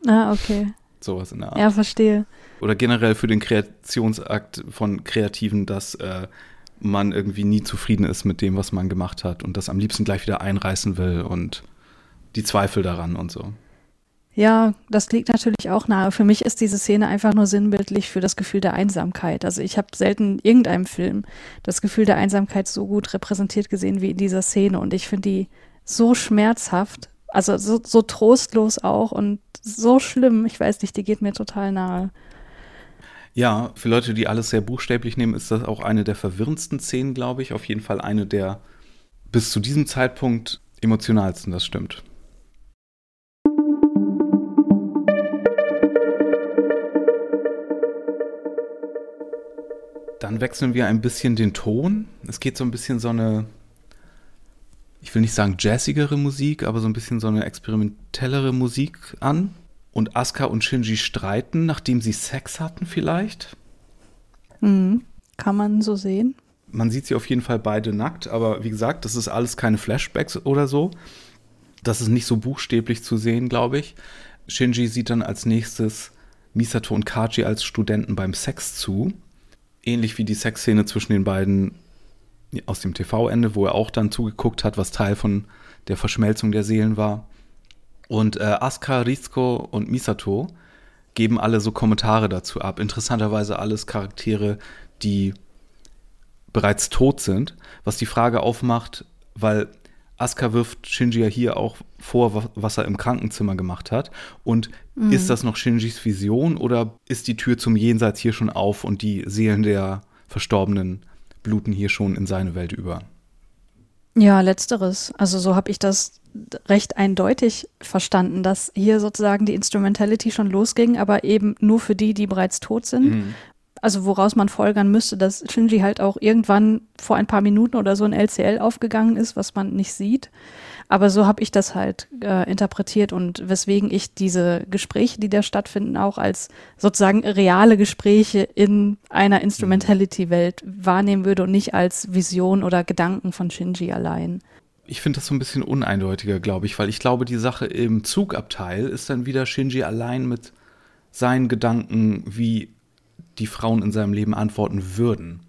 Ah, okay. sowas in der Art. Ja, verstehe. Oder generell für den Kreationsakt von Kreativen, dass äh, man irgendwie nie zufrieden ist mit dem, was man gemacht hat und das am liebsten gleich wieder einreißen will und die Zweifel daran und so. Ja, das liegt natürlich auch nahe. Für mich ist diese Szene einfach nur sinnbildlich für das Gefühl der Einsamkeit. Also ich habe selten in irgendeinem Film das Gefühl der Einsamkeit so gut repräsentiert gesehen wie in dieser Szene. Und ich finde die so schmerzhaft, also so, so trostlos auch und so schlimm. Ich weiß nicht, die geht mir total nahe. Ja, für Leute, die alles sehr buchstäblich nehmen, ist das auch eine der verwirrendsten Szenen, glaube ich. Auf jeden Fall eine der bis zu diesem Zeitpunkt emotionalsten, das stimmt. Dann wechseln wir ein bisschen den Ton. Es geht so ein bisschen so eine, ich will nicht sagen jazzigere Musik, aber so ein bisschen so eine experimentellere Musik an. Und Asuka und Shinji streiten, nachdem sie Sex hatten vielleicht. Mhm. Kann man so sehen. Man sieht sie auf jeden Fall beide nackt, aber wie gesagt, das ist alles keine Flashbacks oder so. Das ist nicht so buchstäblich zu sehen, glaube ich. Shinji sieht dann als nächstes Misato und Kaji als Studenten beim Sex zu. Ähnlich wie die Sexszene zwischen den beiden aus dem TV-Ende, wo er auch dann zugeguckt hat, was Teil von der Verschmelzung der Seelen war. Und äh, Asuka, Rizko und Misato geben alle so Kommentare dazu ab. Interessanterweise alles Charaktere, die bereits tot sind, was die Frage aufmacht, weil Asuka wirft Shinji ja hier auch vor, was er im Krankenzimmer gemacht hat. Und mhm. ist das noch Shinjis Vision oder ist die Tür zum Jenseits hier schon auf und die Seelen der Verstorbenen bluten hier schon in seine Welt über? Ja, letzteres. Also so habe ich das recht eindeutig verstanden, dass hier sozusagen die Instrumentality schon losging, aber eben nur für die, die bereits tot sind. Mhm. Also woraus man folgern müsste, dass Shinji halt auch irgendwann vor ein paar Minuten oder so in LCL aufgegangen ist, was man nicht sieht. Aber so habe ich das halt äh, interpretiert und weswegen ich diese Gespräche, die da stattfinden, auch als sozusagen reale Gespräche in einer Instrumentality-Welt wahrnehmen würde und nicht als Vision oder Gedanken von Shinji allein ich finde das so ein bisschen uneindeutiger, glaube ich, weil ich glaube, die Sache im Zugabteil ist dann wieder Shinji allein mit seinen Gedanken, wie die Frauen in seinem Leben antworten würden.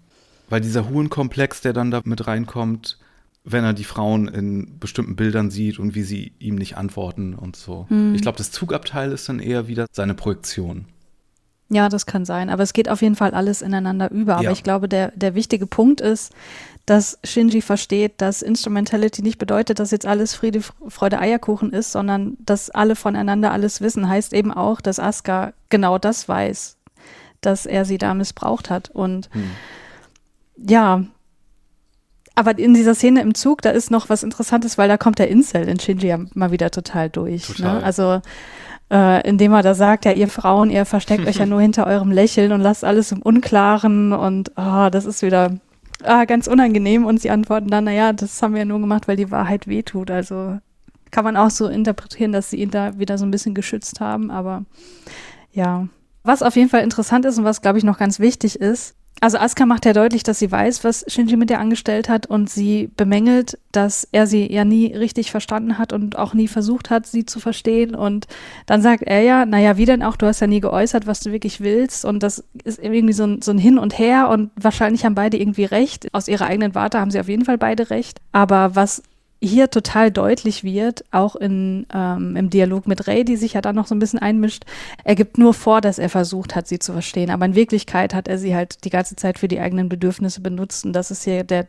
Weil dieser Hurenkomplex, der dann da mit reinkommt, wenn er die Frauen in bestimmten Bildern sieht und wie sie ihm nicht antworten und so. Hm. Ich glaube, das Zugabteil ist dann eher wieder seine Projektion. Ja, das kann sein. Aber es geht auf jeden Fall alles ineinander über. Aber ja. ich glaube, der, der wichtige Punkt ist, dass Shinji versteht, dass Instrumentality nicht bedeutet, dass jetzt alles Friede, Freude, Eierkuchen ist, sondern dass alle voneinander alles wissen. Heißt eben auch, dass Asuka genau das weiß, dass er sie da missbraucht hat. Und hm. ja, aber in dieser Szene im Zug, da ist noch was Interessantes, weil da kommt der Incel in Shinji ja mal wieder total durch. Ne? Total. Ne? Also äh, indem er da sagt, ja, ihr Frauen, ihr versteckt euch ja nur hinter eurem Lächeln und lasst alles im Unklaren und oh, das ist wieder ah, ganz unangenehm und sie antworten dann, naja, das haben wir ja nur gemacht, weil die Wahrheit wehtut. Also kann man auch so interpretieren, dass sie ihn da wieder so ein bisschen geschützt haben, aber ja. Was auf jeden Fall interessant ist und was, glaube ich, noch ganz wichtig ist, also Asuka macht ja deutlich, dass sie weiß, was Shinji mit ihr angestellt hat und sie bemängelt, dass er sie ja nie richtig verstanden hat und auch nie versucht hat, sie zu verstehen. Und dann sagt er ja, naja, wie denn auch, du hast ja nie geäußert, was du wirklich willst. Und das ist irgendwie so ein, so ein Hin und Her und wahrscheinlich haben beide irgendwie recht. Aus ihrer eigenen Warte haben sie auf jeden Fall beide recht. Aber was hier total deutlich wird, auch in, ähm, im Dialog mit Ray, die sich ja dann noch so ein bisschen einmischt, er gibt nur vor, dass er versucht hat, sie zu verstehen. Aber in Wirklichkeit hat er sie halt die ganze Zeit für die eigenen Bedürfnisse benutzt. Und das ist hier der,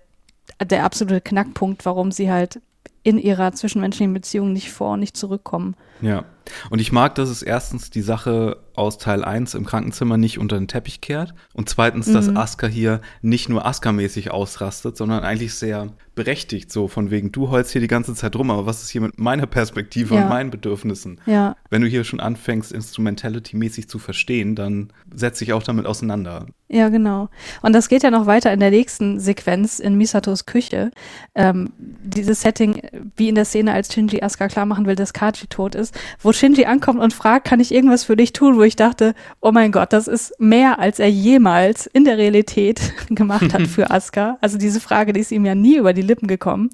der absolute Knackpunkt, warum sie halt in ihrer zwischenmenschlichen Beziehung nicht vor und nicht zurückkommen. Ja. Und ich mag, dass es erstens die Sache aus Teil 1 im Krankenzimmer nicht unter den Teppich kehrt und zweitens, dass mhm. Aska hier nicht nur Aska-mäßig ausrastet, sondern eigentlich sehr berechtigt, so von wegen, du heulst hier die ganze Zeit rum, aber was ist hier mit meiner Perspektive ja. und meinen Bedürfnissen? Ja. Wenn du hier schon anfängst, Instrumentality-mäßig zu verstehen, dann setz dich auch damit auseinander. Ja, genau. Und das geht ja noch weiter in der nächsten Sequenz in Misatos Küche. Ähm, dieses Setting, wie in der Szene, als Shinji Asuka klar machen will, dass Kaji tot ist, wurde Shinji ankommt und fragt, kann ich irgendwas für dich tun, wo ich dachte, oh mein Gott, das ist mehr, als er jemals in der Realität gemacht hat für Asuka. Also diese Frage, die ist ihm ja nie über die Lippen gekommen.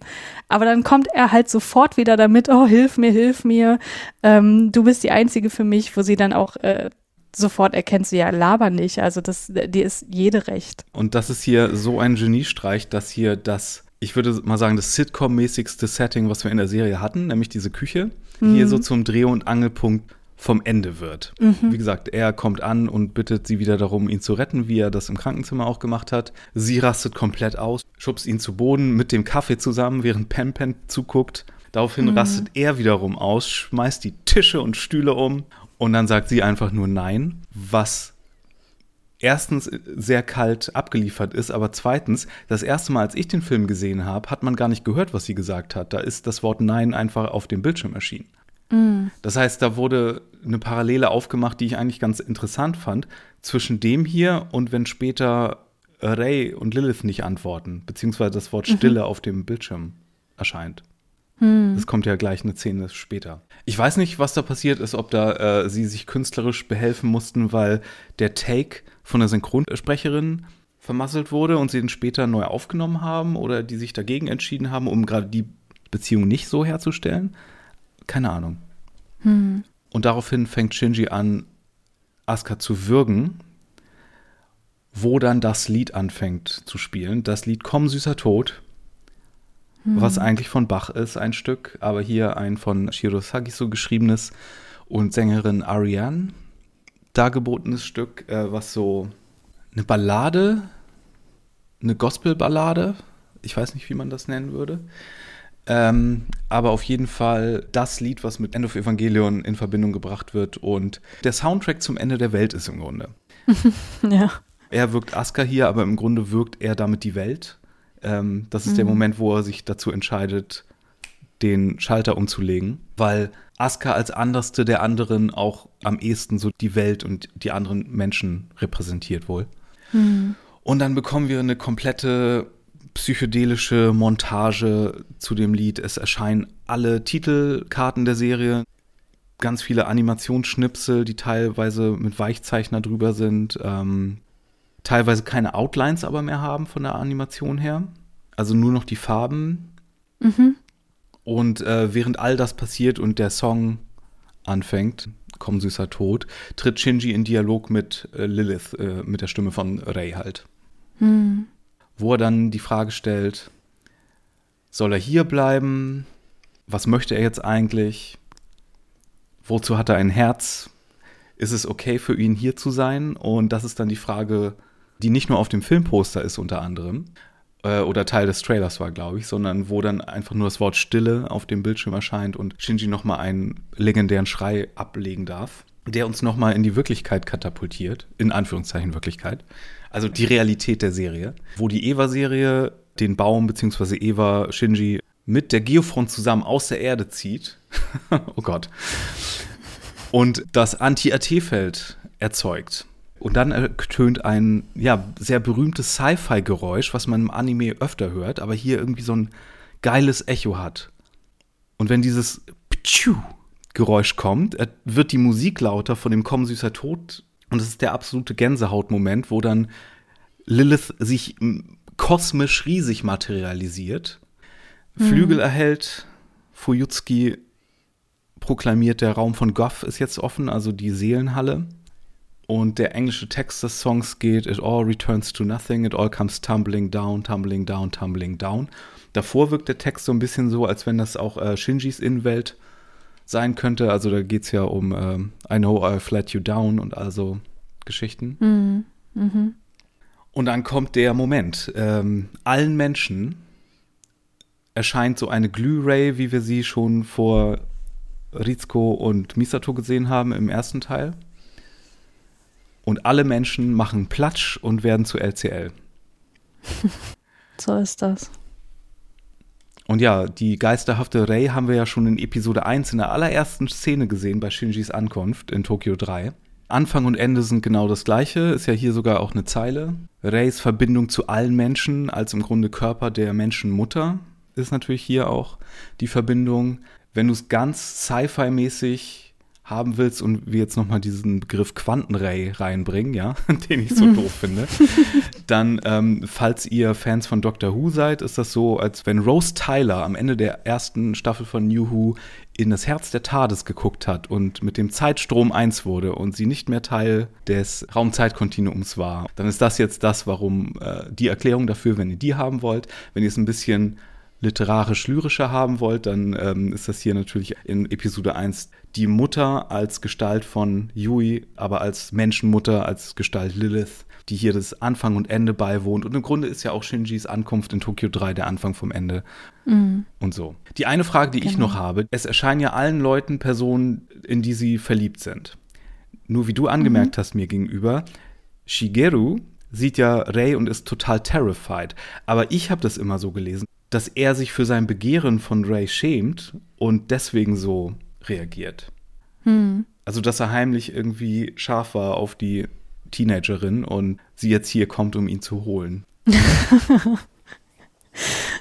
Aber dann kommt er halt sofort wieder damit, oh, hilf mir, hilf mir, ähm, du bist die Einzige für mich, wo sie dann auch äh, sofort erkennt sie ja, laber nicht. Also das, die ist jede recht. Und das ist hier so ein Geniestreich, dass hier das, ich würde mal sagen, das Sitcom-mäßigste Setting, was wir in der Serie hatten, nämlich diese Küche, mhm. hier so zum Dreh- und Angelpunkt vom Ende wird. Mhm. Wie gesagt, er kommt an und bittet sie wieder darum, ihn zu retten, wie er das im Krankenzimmer auch gemacht hat. Sie rastet komplett aus, schubst ihn zu Boden mit dem Kaffee zusammen, während Pen Pen zuguckt. Daraufhin mhm. rastet er wiederum aus, schmeißt die Tische und Stühle um und dann sagt sie einfach nur Nein, was erstens sehr kalt abgeliefert ist, aber zweitens, das erste Mal, als ich den Film gesehen habe, hat man gar nicht gehört, was sie gesagt hat. Da ist das Wort Nein einfach auf dem Bildschirm erschienen. Mm. Das heißt, da wurde eine Parallele aufgemacht, die ich eigentlich ganz interessant fand, zwischen dem hier und wenn später Ray und Lilith nicht antworten, beziehungsweise das Wort mhm. Stille mhm. auf dem Bildschirm erscheint. Hm. Das kommt ja gleich eine Szene später. Ich weiß nicht, was da passiert ist, ob da äh, sie sich künstlerisch behelfen mussten, weil der Take von der Synchronsprecherin vermasselt wurde und sie den später neu aufgenommen haben oder die sich dagegen entschieden haben, um gerade die Beziehung nicht so herzustellen. Keine Ahnung. Hm. Und daraufhin fängt Shinji an, Asuka zu würgen, wo dann das Lied anfängt zu spielen. Das Lied Komm süßer Tod hm. was eigentlich von Bach ist, ein Stück, aber hier ein von Shiro Sagiso geschriebenes und Sängerin Ariane dargebotenes Stück, äh, was so eine Ballade, eine Gospelballade, ich weiß nicht, wie man das nennen würde, ähm, aber auf jeden Fall das Lied, was mit End of Evangelion in Verbindung gebracht wird und der Soundtrack zum Ende der Welt ist im Grunde. ja. Er wirkt Asuka hier, aber im Grunde wirkt er damit die Welt. Ähm, das ist mhm. der Moment, wo er sich dazu entscheidet, den Schalter umzulegen, weil Asuka als Anderste der anderen auch am ehesten so die Welt und die anderen Menschen repräsentiert wohl. Mhm. Und dann bekommen wir eine komplette psychedelische Montage zu dem Lied. Es erscheinen alle Titelkarten der Serie, ganz viele Animationsschnipsel, die teilweise mit Weichzeichner drüber sind. Ähm, teilweise keine Outlines aber mehr haben von der Animation her. Also nur noch die Farben. Mhm. Und äh, während all das passiert und der Song anfängt, Komm süßer Tod, tritt Shinji in Dialog mit äh, Lilith, äh, mit der Stimme von Ray halt. Mhm. Wo er dann die Frage stellt, soll er hier bleiben? Was möchte er jetzt eigentlich? Wozu hat er ein Herz? Ist es okay für ihn hier zu sein? Und das ist dann die Frage, die nicht nur auf dem Filmposter ist unter anderem äh, oder Teil des Trailers war, glaube ich, sondern wo dann einfach nur das Wort Stille auf dem Bildschirm erscheint und Shinji nochmal einen legendären Schrei ablegen darf, der uns nochmal in die Wirklichkeit katapultiert, in Anführungszeichen Wirklichkeit, also die Realität der Serie, wo die Eva-Serie den Baum bzw. Eva Shinji mit der Geofront zusammen aus der Erde zieht. oh Gott. Und das Anti-AT-Feld erzeugt. Und dann ertönt ein ja, sehr berühmtes Sci-Fi-Geräusch, was man im Anime öfter hört, aber hier irgendwie so ein geiles Echo hat. Und wenn dieses Geräusch kommt, wird die Musik lauter von dem Komm süßer Tod. Und es ist der absolute Gänsehautmoment, wo dann Lilith sich kosmisch riesig materialisiert, mhm. Flügel erhält, Fuyutsuki proklamiert, der Raum von Goff ist jetzt offen, also die Seelenhalle. Und der englische Text des Songs geht: It all returns to nothing, it all comes tumbling down, tumbling down, tumbling down. Davor wirkt der Text so ein bisschen so, als wenn das auch äh, Shinjis Innenwelt sein könnte. Also da geht es ja um äh, I know I've let you down und also Geschichten. Mhm. Mhm. Und dann kommt der Moment. Ähm, allen Menschen erscheint so eine Glühray, wie wir sie schon vor Rizko und Misato gesehen haben im ersten Teil und alle Menschen machen Platsch und werden zu LCL. so ist das. Und ja, die geisterhafte Rei haben wir ja schon in Episode 1 in der allerersten Szene gesehen bei Shinjis Ankunft in Tokio 3. Anfang und Ende sind genau das gleiche, ist ja hier sogar auch eine Zeile. Reis Verbindung zu allen Menschen als im Grunde Körper der Menschenmutter ist natürlich hier auch die Verbindung. Wenn du es ganz Sci-Fi-mäßig haben willst und wir jetzt nochmal diesen Begriff Quantenray reinbringen, ja, den ich so doof finde, dann, ähm, falls ihr Fans von Doctor Who seid, ist das so, als wenn Rose Tyler am Ende der ersten Staffel von New Who in das Herz der TARDIS geguckt hat und mit dem Zeitstrom eins wurde und sie nicht mehr Teil des Raumzeitkontinuums war, dann ist das jetzt das, warum äh, die Erklärung dafür, wenn ihr die haben wollt. Wenn ihr es ein bisschen literarisch-lyrischer haben wollt, dann ähm, ist das hier natürlich in Episode 1 die Mutter als Gestalt von Yui, aber als Menschenmutter, als Gestalt Lilith, die hier das Anfang und Ende beiwohnt. Und im Grunde ist ja auch Shinjis Ankunft in Tokio 3 der Anfang vom Ende. Mhm. Und so. Die eine Frage, die genau. ich noch habe, es erscheinen ja allen Leuten Personen, in die sie verliebt sind. Nur wie du angemerkt mhm. hast mir gegenüber, Shigeru sieht ja Rei und ist total terrified. Aber ich habe das immer so gelesen, dass er sich für sein Begehren von Ray schämt und deswegen so reagiert. Hm. Also, dass er heimlich irgendwie scharf war auf die Teenagerin und sie jetzt hier kommt, um ihn zu holen.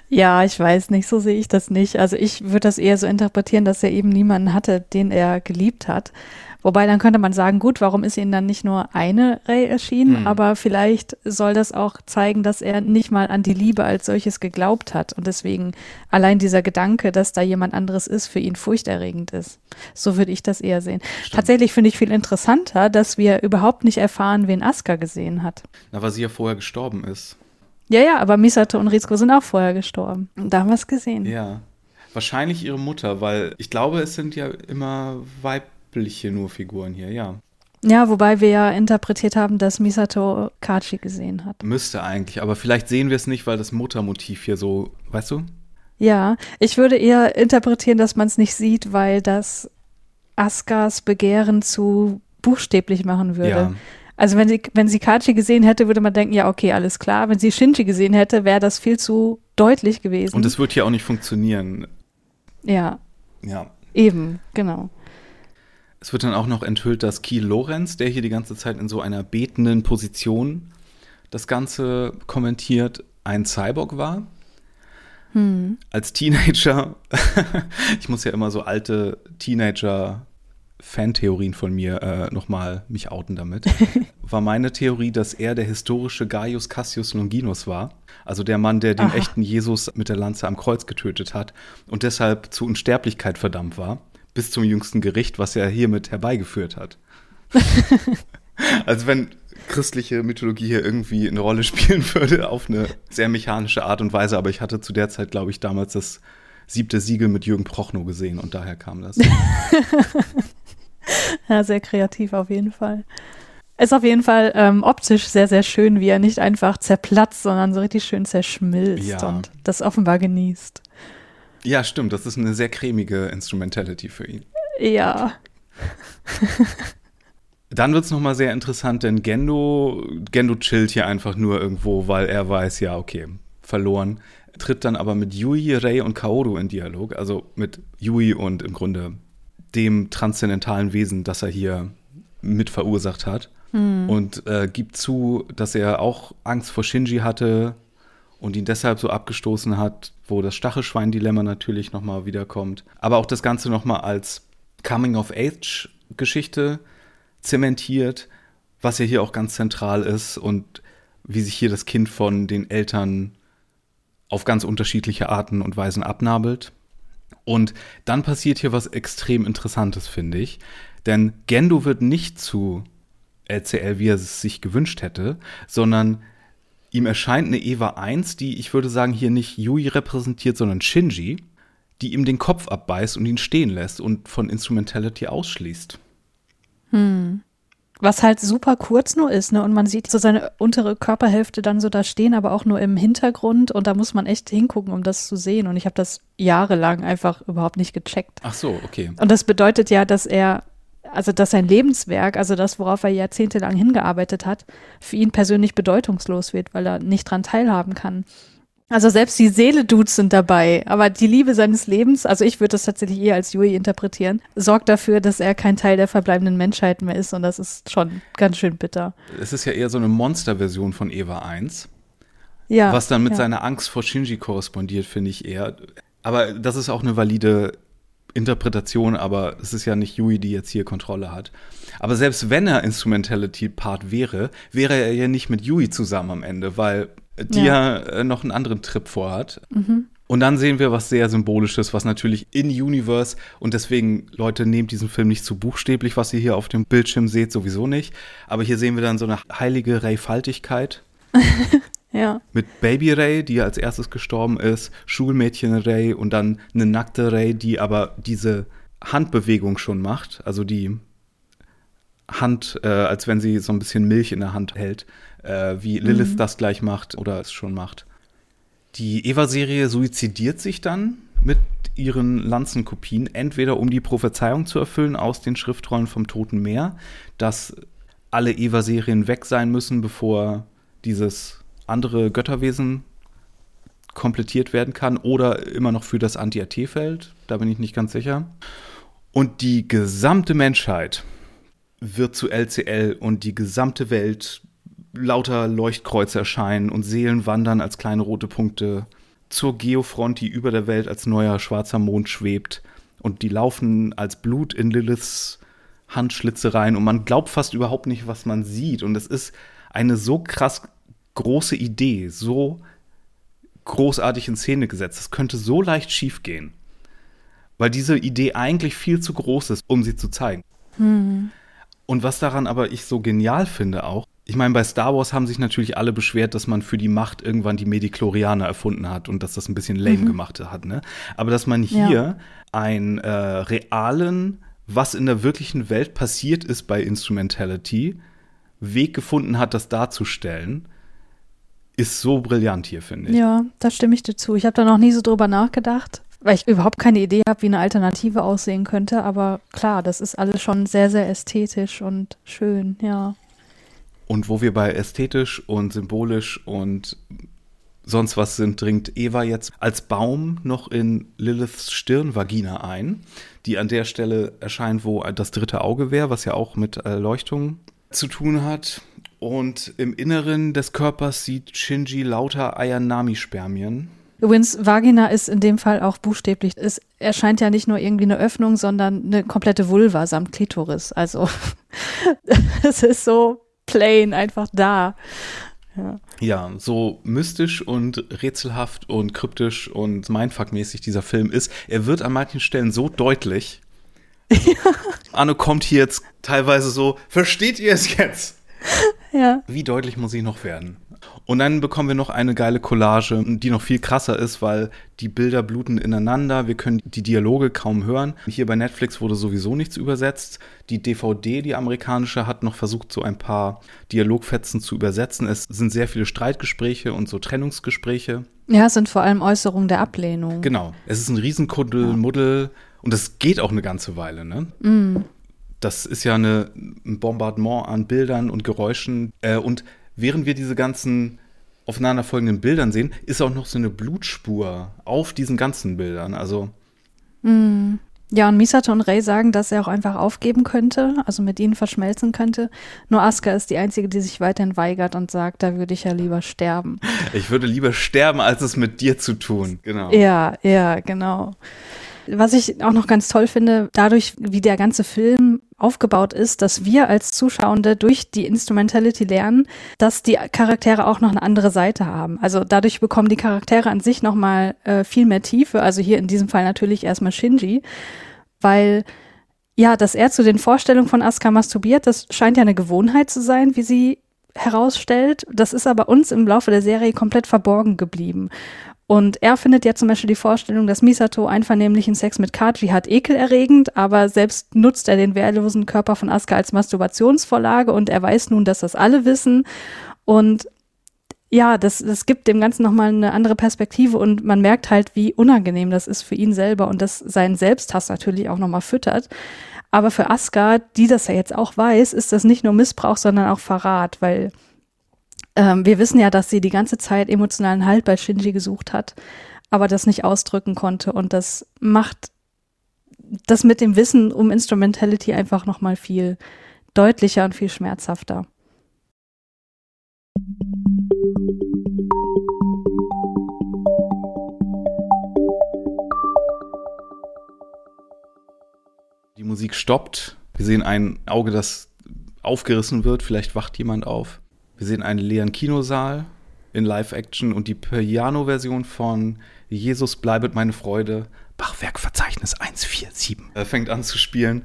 ja, ich weiß nicht, so sehe ich das nicht. Also ich würde das eher so interpretieren, dass er eben niemanden hatte, den er geliebt hat. Wobei dann könnte man sagen, gut, warum ist ihnen dann nicht nur eine Ray erschienen? Mhm. Aber vielleicht soll das auch zeigen, dass er nicht mal an die Liebe als solches geglaubt hat und deswegen allein dieser Gedanke, dass da jemand anderes ist, für ihn furchterregend ist. So würde ich das eher sehen. Stimmt. Tatsächlich finde ich viel interessanter, dass wir überhaupt nicht erfahren, wen Asuka gesehen hat. Na, weil sie ja vorher gestorben ist. Ja, ja, aber Misato und Rizko sind auch vorher gestorben. Da haben wir es gesehen. Ja. Wahrscheinlich ihre Mutter, weil ich glaube, es sind ja immer Weib weibliche nur Figuren hier, ja. Ja, wobei wir ja interpretiert haben, dass Misato Kachi gesehen hat. Müsste eigentlich, aber vielleicht sehen wir es nicht, weil das Muttermotiv hier so, weißt du? Ja, ich würde eher interpretieren, dass man es nicht sieht, weil das Askas Begehren zu buchstäblich machen würde. Ja. Also wenn sie, wenn sie Kachi gesehen hätte, würde man denken, ja, okay, alles klar. Wenn sie Shinji gesehen hätte, wäre das viel zu deutlich gewesen. Und es wird hier auch nicht funktionieren. Ja. Ja. Eben, genau. Es wird dann auch noch enthüllt, dass Kiel Lorenz, der hier die ganze Zeit in so einer betenden Position das Ganze kommentiert, ein Cyborg war. Hm. Als Teenager, ich muss ja immer so alte Teenager Fantheorien von mir äh, nochmal mich outen damit, war meine Theorie, dass er der historische Gaius Cassius Longinus war. Also der Mann, der den Aha. echten Jesus mit der Lanze am Kreuz getötet hat und deshalb zu Unsterblichkeit verdammt war bis zum jüngsten Gericht, was er hiermit herbeigeführt hat. also wenn christliche Mythologie hier irgendwie eine Rolle spielen würde, auf eine sehr mechanische Art und Weise, aber ich hatte zu der Zeit, glaube ich, damals das siebte Siegel mit Jürgen Prochnow gesehen und daher kam das. ja, sehr kreativ auf jeden Fall. Ist auf jeden Fall ähm, optisch sehr, sehr schön, wie er nicht einfach zerplatzt, sondern so richtig schön zerschmilzt ja. und das offenbar genießt. Ja, stimmt. Das ist eine sehr cremige Instrumentality für ihn. Ja. Dann wird es nochmal sehr interessant, denn Gendo, Gendo chillt hier einfach nur irgendwo, weil er weiß, ja, okay, verloren. Tritt dann aber mit Yui, Rei und Kaoru in Dialog. Also mit Yui und im Grunde dem transzendentalen Wesen, das er hier mit verursacht hat. Mhm. Und äh, gibt zu, dass er auch Angst vor Shinji hatte, und ihn deshalb so abgestoßen hat, wo das Stachelschwein-Dilemma natürlich nochmal wiederkommt. Aber auch das Ganze nochmal als Coming-of-Age-Geschichte zementiert, was ja hier auch ganz zentral ist und wie sich hier das Kind von den Eltern auf ganz unterschiedliche Arten und Weisen abnabelt. Und dann passiert hier was extrem Interessantes, finde ich. Denn Gendo wird nicht zu LCL, wie er es sich gewünscht hätte, sondern ihm erscheint eine Eva 1, die ich würde sagen hier nicht Yui repräsentiert, sondern Shinji, die ihm den Kopf abbeißt und ihn stehen lässt und von Instrumentality ausschließt. Hm. Was halt super kurz nur ist, ne? Und man sieht so seine untere Körperhälfte dann so da stehen, aber auch nur im Hintergrund. Und da muss man echt hingucken, um das zu sehen. Und ich habe das jahrelang einfach überhaupt nicht gecheckt. Ach so, okay. Und das bedeutet ja, dass er also dass sein Lebenswerk, also das, worauf er jahrzehntelang hingearbeitet hat, für ihn persönlich bedeutungslos wird, weil er nicht dran teilhaben kann. Also selbst die Seele-Dudes sind dabei, aber die Liebe seines Lebens, also ich würde das tatsächlich eher als Yui interpretieren, sorgt dafür, dass er kein Teil der verbleibenden Menschheit mehr ist und das ist schon ganz schön bitter. Es ist ja eher so eine Monsterversion von Eva 1. Ja. Was dann mit ja. seiner Angst vor Shinji korrespondiert, finde ich eher. Aber das ist auch eine valide Interpretation, aber es ist ja nicht Yui, die jetzt hier Kontrolle hat. Aber selbst wenn er Instrumentality-Part wäre, wäre er ja nicht mit Yui zusammen am Ende, weil die ja, ja äh, noch einen anderen Trip vorhat. Mhm. Und dann sehen wir was sehr Symbolisches, was natürlich in Universe und deswegen, Leute, nehmt diesen Film nicht zu buchstäblich, was ihr hier auf dem Bildschirm seht, sowieso nicht. Aber hier sehen wir dann so eine heilige Reifaltigkeit. ja. Mit Baby Ray, die als erstes gestorben ist, Schulmädchen Ray und dann eine nackte Ray, die aber diese Handbewegung schon macht, also die Hand, äh, als wenn sie so ein bisschen Milch in der Hand hält, äh, wie Lilith mhm. das gleich macht oder es schon macht. Die Eva-Serie suizidiert sich dann mit ihren Lanzenkopien, entweder um die Prophezeiung zu erfüllen aus den Schriftrollen vom Toten Meer, dass alle Eva-Serien weg sein müssen, bevor dieses andere Götterwesen komplettiert werden kann, oder immer noch für das Anti-AT-Feld, da bin ich nicht ganz sicher. Und die gesamte Menschheit wird zu LCL und die gesamte Welt lauter Leuchtkreuze erscheinen und Seelen wandern als kleine rote Punkte zur Geofront, die über der Welt als neuer schwarzer Mond schwebt. Und die laufen als Blut in Liliths Handschlitze rein und man glaubt fast überhaupt nicht, was man sieht. Und es ist eine so krass große Idee, so großartig in Szene gesetzt. Es könnte so leicht schiefgehen, weil diese Idee eigentlich viel zu groß ist, um sie zu zeigen. Hm. Und was daran aber ich so genial finde auch, ich meine, bei Star Wars haben sich natürlich alle beschwert, dass man für die Macht irgendwann die Medichlorianer erfunden hat und dass das ein bisschen lame mhm. gemacht hat. Ne? Aber dass man hier ja. einen äh, realen, was in der wirklichen Welt passiert ist bei Instrumentality, Weg gefunden hat, das darzustellen, ist so brillant hier, finde ich. Ja, da stimme ich dir zu. Ich habe da noch nie so drüber nachgedacht, weil ich überhaupt keine Idee habe, wie eine Alternative aussehen könnte. Aber klar, das ist alles schon sehr, sehr ästhetisch und schön, ja. Und wo wir bei ästhetisch und symbolisch und sonst was sind, dringt Eva jetzt als Baum noch in Liliths Stirnvagina ein, die an der Stelle erscheint, wo das dritte Auge wäre, was ja auch mit Erleuchtung zu tun hat. Und im Inneren des Körpers sieht Shinji lauter Ayanami-Spermien. Übrigens, Vagina ist in dem Fall auch buchstäblich. Es erscheint ja nicht nur irgendwie eine Öffnung, sondern eine komplette Vulva samt Klitoris. Also es ist so plain einfach da. Ja. ja. so mystisch und rätselhaft und kryptisch und mindfuck-mäßig dieser Film ist, er wird an manchen Stellen so deutlich. Ja. Anno kommt hier jetzt teilweise so, versteht ihr es jetzt? Ja. Wie deutlich muss ich noch werden? Und dann bekommen wir noch eine geile Collage, die noch viel krasser ist, weil die Bilder bluten ineinander. Wir können die Dialoge kaum hören. Hier bei Netflix wurde sowieso nichts übersetzt. Die DVD, die amerikanische, hat noch versucht, so ein paar Dialogfetzen zu übersetzen. Es sind sehr viele Streitgespräche und so Trennungsgespräche. Ja, es sind vor allem Äußerungen der Ablehnung. Genau. Es ist ein Riesenkuddel, ja. Muddel. Und das geht auch eine ganze Weile, ne? Mm. Das ist ja eine, ein Bombardement an Bildern und Geräuschen. Äh, und während wir diese ganzen aufeinanderfolgenden Bildern sehen, ist auch noch so eine Blutspur auf diesen ganzen Bildern. Also. Mm. Ja, und Misato und Rei sagen, dass er auch einfach aufgeben könnte, also mit ihnen verschmelzen könnte. Nur Asuka ist die Einzige, die sich weiterhin weigert und sagt, da würde ich ja lieber sterben. Ich würde lieber sterben, als es mit dir zu tun. Genau. Ja, ja, genau. Was ich auch noch ganz toll finde, dadurch, wie der ganze Film aufgebaut ist, dass wir als Zuschauende durch die Instrumentality lernen, dass die Charaktere auch noch eine andere Seite haben. Also dadurch bekommen die Charaktere an sich nochmal äh, viel mehr Tiefe. Also hier in diesem Fall natürlich erstmal Shinji, weil ja, dass er zu den Vorstellungen von Asuka masturbiert, das scheint ja eine Gewohnheit zu sein, wie sie herausstellt. Das ist aber uns im Laufe der Serie komplett verborgen geblieben. Und er findet ja zum Beispiel die Vorstellung, dass Misato einvernehmlichen Sex mit Kaji hat, ekelerregend, aber selbst nutzt er den wehrlosen Körper von Asuka als Masturbationsvorlage und er weiß nun, dass das alle wissen. Und ja, das, das gibt dem Ganzen nochmal eine andere Perspektive und man merkt halt, wie unangenehm das ist für ihn selber und das seinen Selbsthass natürlich auch nochmal füttert. Aber für Asuka, die das ja jetzt auch weiß, ist das nicht nur Missbrauch, sondern auch Verrat, weil ähm, wir wissen ja, dass sie die ganze Zeit emotionalen Halt bei Shinji gesucht hat, aber das nicht ausdrücken konnte. Und das macht das mit dem Wissen um Instrumentality einfach nochmal viel deutlicher und viel schmerzhafter. Die Musik stoppt. Wir sehen ein Auge, das aufgerissen wird. Vielleicht wacht jemand auf. Wir sehen einen leeren Kinosaal in Live-Action und die Piano-Version von Jesus bleibet meine Freude, Bachwerkverzeichnis 147, äh, fängt an zu spielen.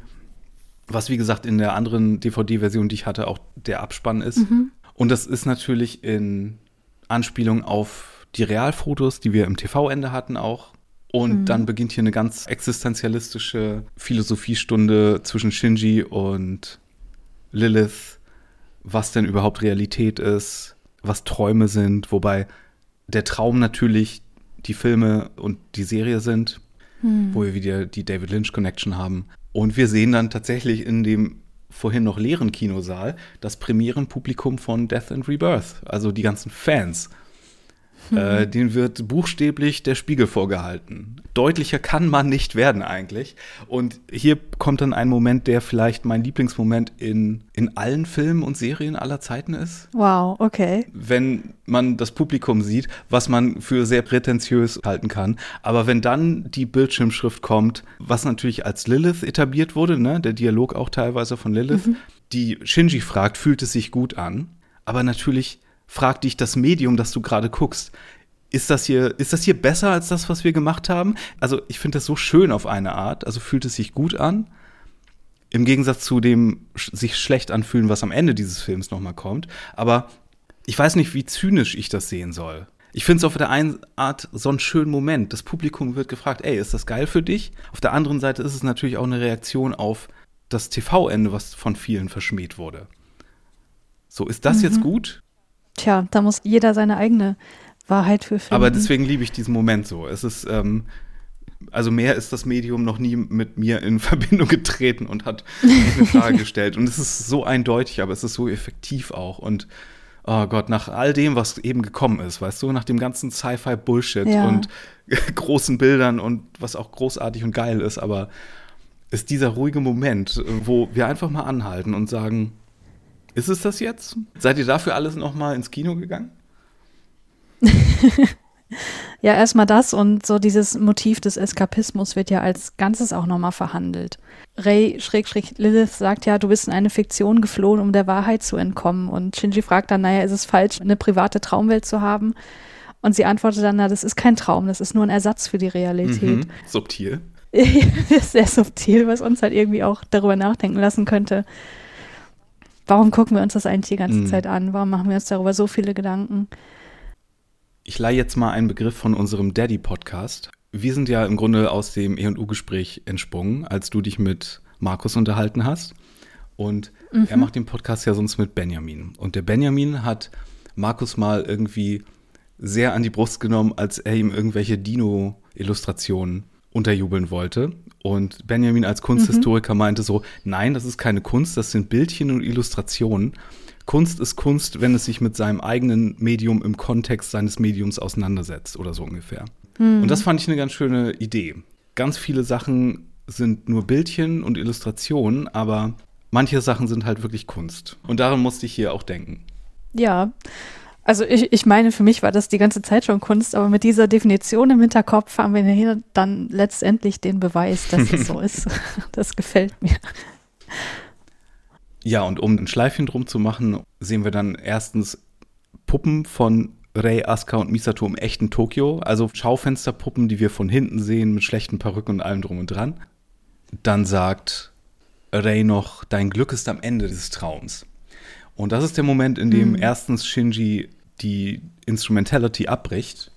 Was, wie gesagt, in der anderen DVD-Version, die ich hatte, auch der Abspann ist. Mhm. Und das ist natürlich in Anspielung auf die Realfotos, die wir im TV-Ende hatten auch. Und mhm. dann beginnt hier eine ganz existenzialistische Philosophiestunde zwischen Shinji und Lilith, was denn überhaupt Realität ist, was Träume sind, wobei der Traum natürlich die Filme und die Serie sind, mhm. wo wir wieder die David Lynch Connection haben. Und wir sehen dann tatsächlich in dem vorhin noch leeren Kinosaal das Premierenpublikum von Death and Rebirth, also die ganzen Fans. Mhm. Äh, denen wird buchstäblich der Spiegel vorgehalten. Deutlicher kann man nicht werden eigentlich. Und hier kommt dann ein Moment, der vielleicht mein Lieblingsmoment in, in allen Filmen und Serien aller Zeiten ist. Wow, okay. Wenn man das Publikum sieht, was man für sehr prätentiös halten kann. Aber wenn dann die Bildschirmschrift kommt, was natürlich als Lilith etabliert wurde, ne, der Dialog auch teilweise von Lilith, mhm. die Shinji fragt, fühlt es sich gut an? Aber natürlich fragt dich das Medium, das du gerade guckst, ist das hier, ist das hier besser als das, was wir gemacht haben? Also ich finde das so schön auf eine Art. Also fühlt es sich gut an. Im Gegensatz zu dem sich schlecht anfühlen, was am Ende dieses Films nochmal kommt. Aber ich weiß nicht, wie zynisch ich das sehen soll. Ich finde es auf der einen Art so einen schönen Moment. Das Publikum wird gefragt, ey, ist das geil für dich? Auf der anderen Seite ist es natürlich auch eine Reaktion auf das TV-Ende, was von vielen verschmäht wurde. So, ist das mhm. jetzt gut? Tja, da muss jeder seine eigene Wahrheit für finden. Aber deswegen liebe ich diesen Moment so. Es ist, ähm, also mehr ist das Medium noch nie mit mir in Verbindung getreten und hat eine Frage gestellt. Und es ist so eindeutig, aber es ist so effektiv auch. Und oh Gott, nach all dem, was eben gekommen ist, weißt du, nach dem ganzen Sci-Fi-Bullshit ja. und großen Bildern und was auch großartig und geil ist, aber ist dieser ruhige Moment, wo wir einfach mal anhalten und sagen, ist es das jetzt? Seid ihr dafür alles noch mal ins Kino gegangen? ja, erstmal das und so dieses Motiv des Eskapismus wird ja als Ganzes auch nochmal verhandelt. Ray Lilith sagt ja, du bist in eine Fiktion geflohen, um der Wahrheit zu entkommen. Und Shinji fragt dann, naja, ist es falsch, eine private Traumwelt zu haben? Und sie antwortet dann, na, das ist kein Traum, das ist nur ein Ersatz für die Realität. Mhm, subtil. Sehr subtil, was uns halt irgendwie auch darüber nachdenken lassen könnte, warum gucken wir uns das eigentlich die ganze mhm. Zeit an? Warum machen wir uns darüber so viele Gedanken? Ich leihe jetzt mal einen Begriff von unserem Daddy-Podcast. Wir sind ja im Grunde aus dem E&U-Gespräch entsprungen, als du dich mit Markus unterhalten hast. Und mhm. er macht den Podcast ja sonst mit Benjamin. Und der Benjamin hat Markus mal irgendwie sehr an die Brust genommen, als er ihm irgendwelche Dino-Illustrationen unterjubeln wollte. Und Benjamin als Kunsthistoriker mhm. meinte so, nein, das ist keine Kunst, das sind Bildchen und Illustrationen. Kunst ist Kunst, wenn es sich mit seinem eigenen Medium im Kontext seines Mediums auseinandersetzt oder so ungefähr. Mhm. Und das fand ich eine ganz schöne Idee. Ganz viele Sachen sind nur Bildchen und Illustrationen, aber manche Sachen sind halt wirklich Kunst. Und daran musste ich hier auch denken. Ja, also ich, ich meine, für mich war das die ganze Zeit schon Kunst, aber mit dieser Definition im Hinterkopf haben wir hier dann letztendlich den Beweis, dass es so ist. Das gefällt mir. Ja, und um ein Schleifchen drum zu machen, sehen wir dann erstens Puppen von Rei, Asuka und Misato im echten Tokio, also Schaufensterpuppen, die wir von hinten sehen mit schlechten Perücken und allem drum und dran. Dann sagt Rei noch, dein Glück ist am Ende des Traums. Und das ist der Moment, in dem mhm. erstens Shinji die Instrumentality abbricht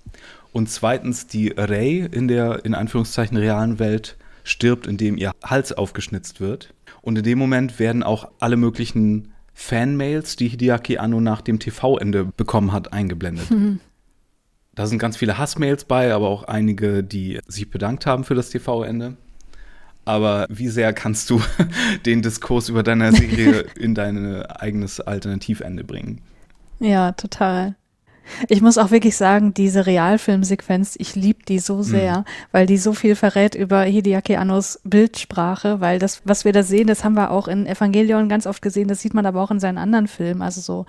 und zweitens die Rei in der in Anführungszeichen realen Welt stirbt, indem ihr Hals aufgeschnitzt wird. Und in dem Moment werden auch alle möglichen Fanmails, die Hideaki Anno nach dem TV-Ende bekommen hat, eingeblendet. Mhm. Da sind ganz viele Hassmails bei, aber auch einige, die sich bedankt haben für das TV-Ende. Aber wie sehr kannst du den Diskurs über deine Serie in dein eigenes Alternativende bringen? Ja, total. Ich muss auch wirklich sagen, diese Realfilmsequenz, ich liebe die so sehr, mhm. weil die so viel verrät über Hideaki Annos Bildsprache, weil das, was wir da sehen, das haben wir auch in Evangelion ganz oft gesehen, das sieht man aber auch in seinen anderen Filmen, also so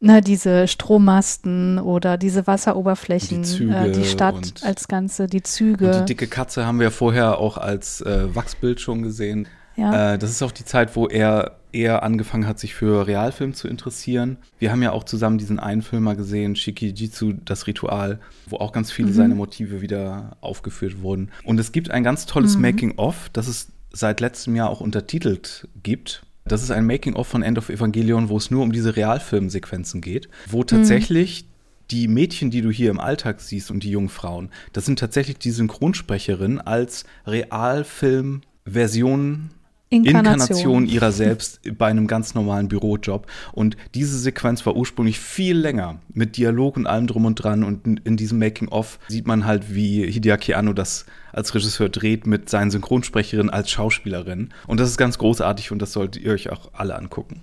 ne, diese Strommasten oder diese Wasseroberflächen, die, Züge äh, die Stadt als Ganze, die Züge. Und die dicke Katze haben wir vorher auch als äh, Wachsbild schon gesehen. Ja. Äh, das ist auch die Zeit, wo er eher angefangen hat, sich für Realfilm zu interessieren. Wir haben ja auch zusammen diesen einen Film mal gesehen, Shikijitsu, das Ritual, wo auch ganz viele Mhm. seiner Motive wieder aufgeführt wurden. Und es gibt ein ganz tolles Mhm. Making-of, das es seit letztem Jahr auch untertitelt gibt. Das ist ein Making-of von End of Evangelion, wo es nur um diese Realfilmsequenzen geht, wo tatsächlich die Mädchen, die du hier im Alltag siehst und die jungen Frauen, das sind tatsächlich die Synchronsprecherinnen als Realfilm-Versionen Inkarnation. Inkarnation ihrer selbst bei einem ganz normalen Bürojob. Und diese Sequenz war ursprünglich viel länger mit Dialog und allem drum und dran. Und in, in diesem Making-of sieht man halt, wie Hideaki Anno das als Regisseur dreht mit seinen Synchronsprecherinnen als Schauspielerin. Und das ist ganz großartig und das solltet ihr euch auch alle angucken.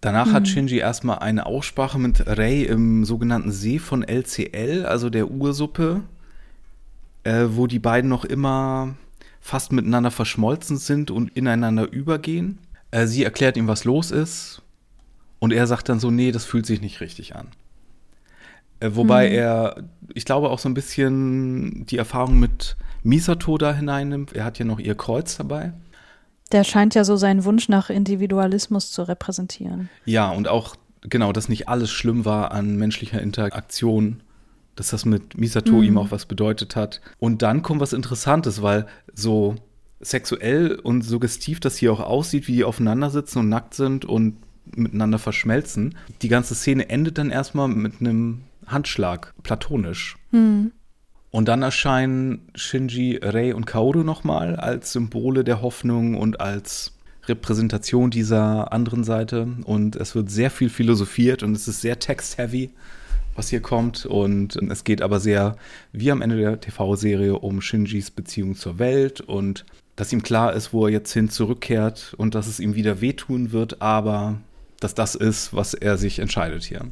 Danach hat Shinji erstmal eine Aussprache mit Rei im sogenannten See von LCL, also der Ursuppe, äh, wo die beiden noch immer fast miteinander verschmolzen sind und ineinander übergehen. Äh, sie erklärt ihm, was los ist. Und er sagt dann so, nee, das fühlt sich nicht richtig an. Äh, wobei er, ich glaube, auch so ein bisschen die Erfahrung mit Misato da hineinnimmt. Er hat ja noch ihr Kreuz dabei. Der scheint ja so seinen Wunsch nach Individualismus zu repräsentieren. Ja, und auch, genau, dass nicht alles schlimm war an menschlicher Interaktion, dass das mit Misato Mhm. ihm auch was bedeutet hat. Und dann kommt was Interessantes, weil so sexuell und suggestiv das hier auch aussieht, wie die aufeinander sitzen und nackt sind und miteinander verschmelzen. Die ganze Szene endet dann erstmal mit einem Handschlag, platonisch. Hm. Und dann erscheinen Shinji, Rei und Kaoru nochmal als Symbole der Hoffnung und als Repräsentation dieser anderen Seite. Und es wird sehr viel philosophiert und es ist sehr text-heavy, was hier kommt. Und es geht aber sehr, wie am Ende der TV-Serie, um Shinjis Beziehung zur Welt und dass ihm klar ist, wo er jetzt hin zurückkehrt und dass es ihm wieder wehtun wird, aber dass das ist, was er sich entscheidet hier.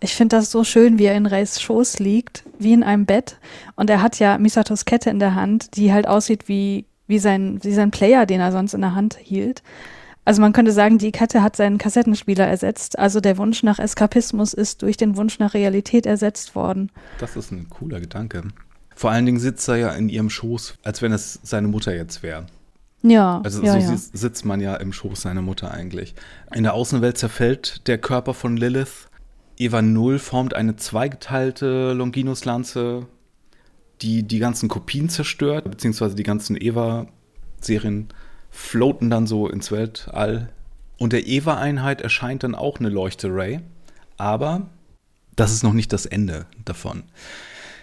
Ich finde das so schön, wie er in Reis Schoß liegt, wie in einem Bett. Und er hat ja Misatos Kette in der Hand, die halt aussieht wie, wie, sein, wie sein Player, den er sonst in der Hand hielt. Also man könnte sagen, die Kette hat seinen Kassettenspieler ersetzt. Also der Wunsch nach Eskapismus ist durch den Wunsch nach Realität ersetzt worden. Das ist ein cooler Gedanke. Vor allen Dingen sitzt er ja in ihrem Schoß, als wenn es seine Mutter jetzt wäre. Ja, Also ja, so ja. sitzt- man ja im Schoß seiner Mutter eigentlich. In der Außenwelt zerfällt der Körper von Lilith. Eva Null formt eine zweigeteilte Longinus-Lanze, die die ganzen Kopien zerstört, beziehungsweise die ganzen Eva-Serien floaten dann so ins Weltall. Und der Eva-Einheit erscheint dann auch eine Leuchte-Ray. Aber das ist noch nicht das Ende davon.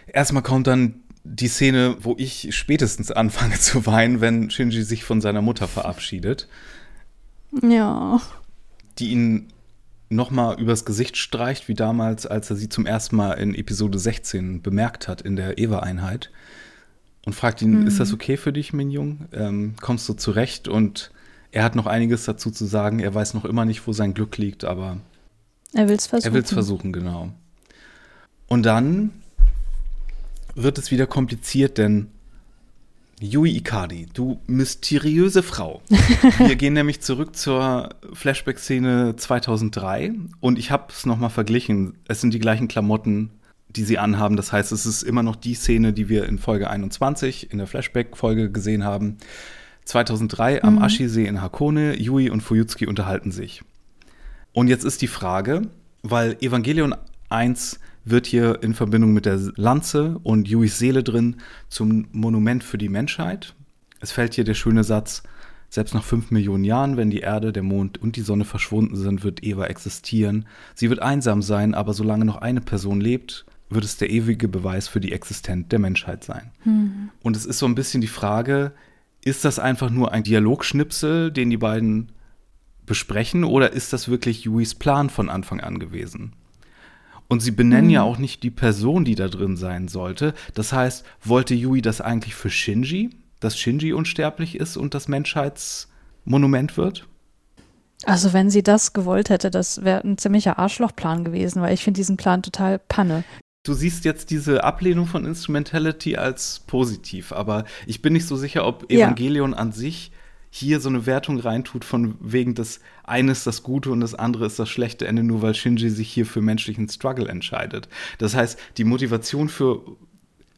Erstmal kommt dann die Szene, wo ich spätestens anfange zu weinen, wenn Shinji sich von seiner Mutter verabschiedet, Ja. die ihn nochmal übers Gesicht streicht, wie damals, als er sie zum ersten Mal in Episode 16 bemerkt hat in der Eva-Einheit und fragt ihn, ist das okay für dich, Minjung? Ähm, kommst du zurecht? Und er hat noch einiges dazu zu sagen. Er weiß noch immer nicht, wo sein Glück liegt, aber Er will es versuchen. Er will es versuchen, genau. Und dann wird es wieder kompliziert, denn Yui Ikari, du mysteriöse Frau. Wir gehen nämlich zurück zur Flashback-Szene 2003 und ich habe es nochmal verglichen. Es sind die gleichen Klamotten, die sie anhaben. Das heißt, es ist immer noch die Szene, die wir in Folge 21 in der Flashback-Folge gesehen haben. 2003 am Ashi-See in Hakone, Yui und Fuyutsuki unterhalten sich. Und jetzt ist die Frage, weil Evangelion 1 wird hier in Verbindung mit der Lanze und Yuis Seele drin zum Monument für die Menschheit. Es fällt hier der schöne Satz, selbst nach fünf Millionen Jahren, wenn die Erde, der Mond und die Sonne verschwunden sind, wird Eva existieren. Sie wird einsam sein, aber solange noch eine Person lebt, wird es der ewige Beweis für die Existenz der Menschheit sein. Und es ist so ein bisschen die Frage, ist das einfach nur ein Dialogschnipsel, den die beiden besprechen, oder ist das wirklich Yuis Plan von Anfang an gewesen? Und sie benennen ja auch nicht die Person, die da drin sein sollte. Das heißt, wollte Yui das eigentlich für Shinji, dass Shinji unsterblich ist und das Menschheitsmonument wird? Also wenn sie das gewollt hätte, das wäre ein ziemlicher Arschlochplan gewesen, weil ich finde diesen Plan total Panne. Du siehst jetzt diese Ablehnung von Instrumentality als positiv, aber ich bin nicht so sicher, ob Ja. Evangelion an sich hier so eine Wertung reintut, von wegen das eine ist das Gute und das andere ist das schlechte Ende, nur weil Shinji sich hier für menschlichen Struggle entscheidet. Das heißt, die Motivation für,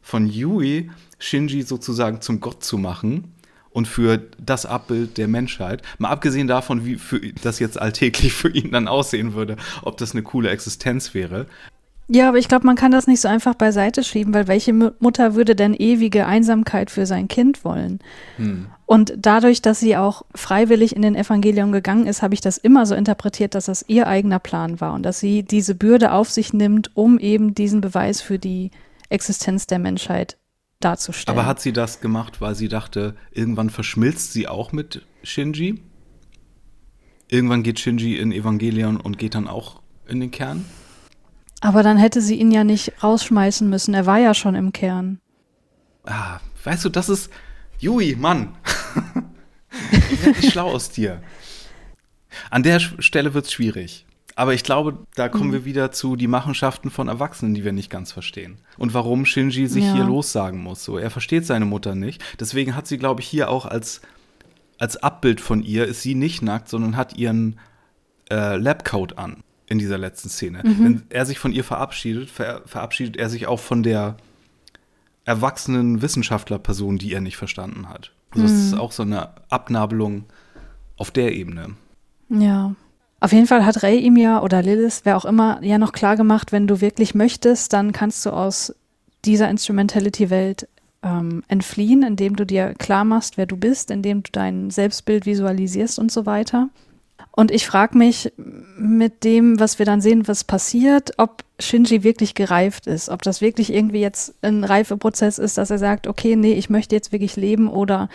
von Yui, Shinji sozusagen zum Gott zu machen und für das Abbild der Menschheit. Mal abgesehen davon, wie für, das jetzt alltäglich für ihn dann aussehen würde, ob das eine coole Existenz wäre. Ja, aber ich glaube, man kann das nicht so einfach beiseite schieben, weil welche Mutter würde denn ewige Einsamkeit für sein Kind wollen? Hm. Und dadurch, dass sie auch freiwillig in den Evangelium gegangen ist, habe ich das immer so interpretiert, dass das ihr eigener Plan war und dass sie diese Bürde auf sich nimmt, um eben diesen Beweis für die Existenz der Menschheit darzustellen. Aber hat sie das gemacht, weil sie dachte, irgendwann verschmilzt sie auch mit Shinji? Irgendwann geht Shinji in Evangelion und geht dann auch in den Kern? Aber dann hätte sie ihn ja nicht rausschmeißen müssen. Er war ja schon im Kern. Ah, weißt du, das ist. Jui, Mann. ich werde schlau aus dir. An der Stelle wird es schwierig. Aber ich glaube, da kommen mhm. wir wieder zu die Machenschaften von Erwachsenen, die wir nicht ganz verstehen. Und warum Shinji sich ja. hier lossagen muss. So, er versteht seine Mutter nicht. Deswegen hat sie, glaube ich, hier auch als, als Abbild von ihr, ist sie nicht nackt, sondern hat ihren äh, Labcoat an in dieser letzten Szene. Mhm. Wenn er sich von ihr verabschiedet, ver verabschiedet er sich auch von der erwachsenen Wissenschaftlerperson, die er nicht verstanden hat. Also mhm. ist auch so eine Abnabelung auf der Ebene. Ja. Auf jeden Fall hat Ray ihm ja oder Lilith, wer auch immer, ja noch klar gemacht, wenn du wirklich möchtest, dann kannst du aus dieser Instrumentality-Welt ähm, entfliehen, indem du dir klar machst, wer du bist, indem du dein Selbstbild visualisierst und so weiter. Und ich frage mich mit dem, was wir dann sehen, was passiert, ob Shinji wirklich gereift ist, ob das wirklich irgendwie jetzt ein Reifeprozess ist, dass er sagt, okay, nee, ich möchte jetzt wirklich leben oder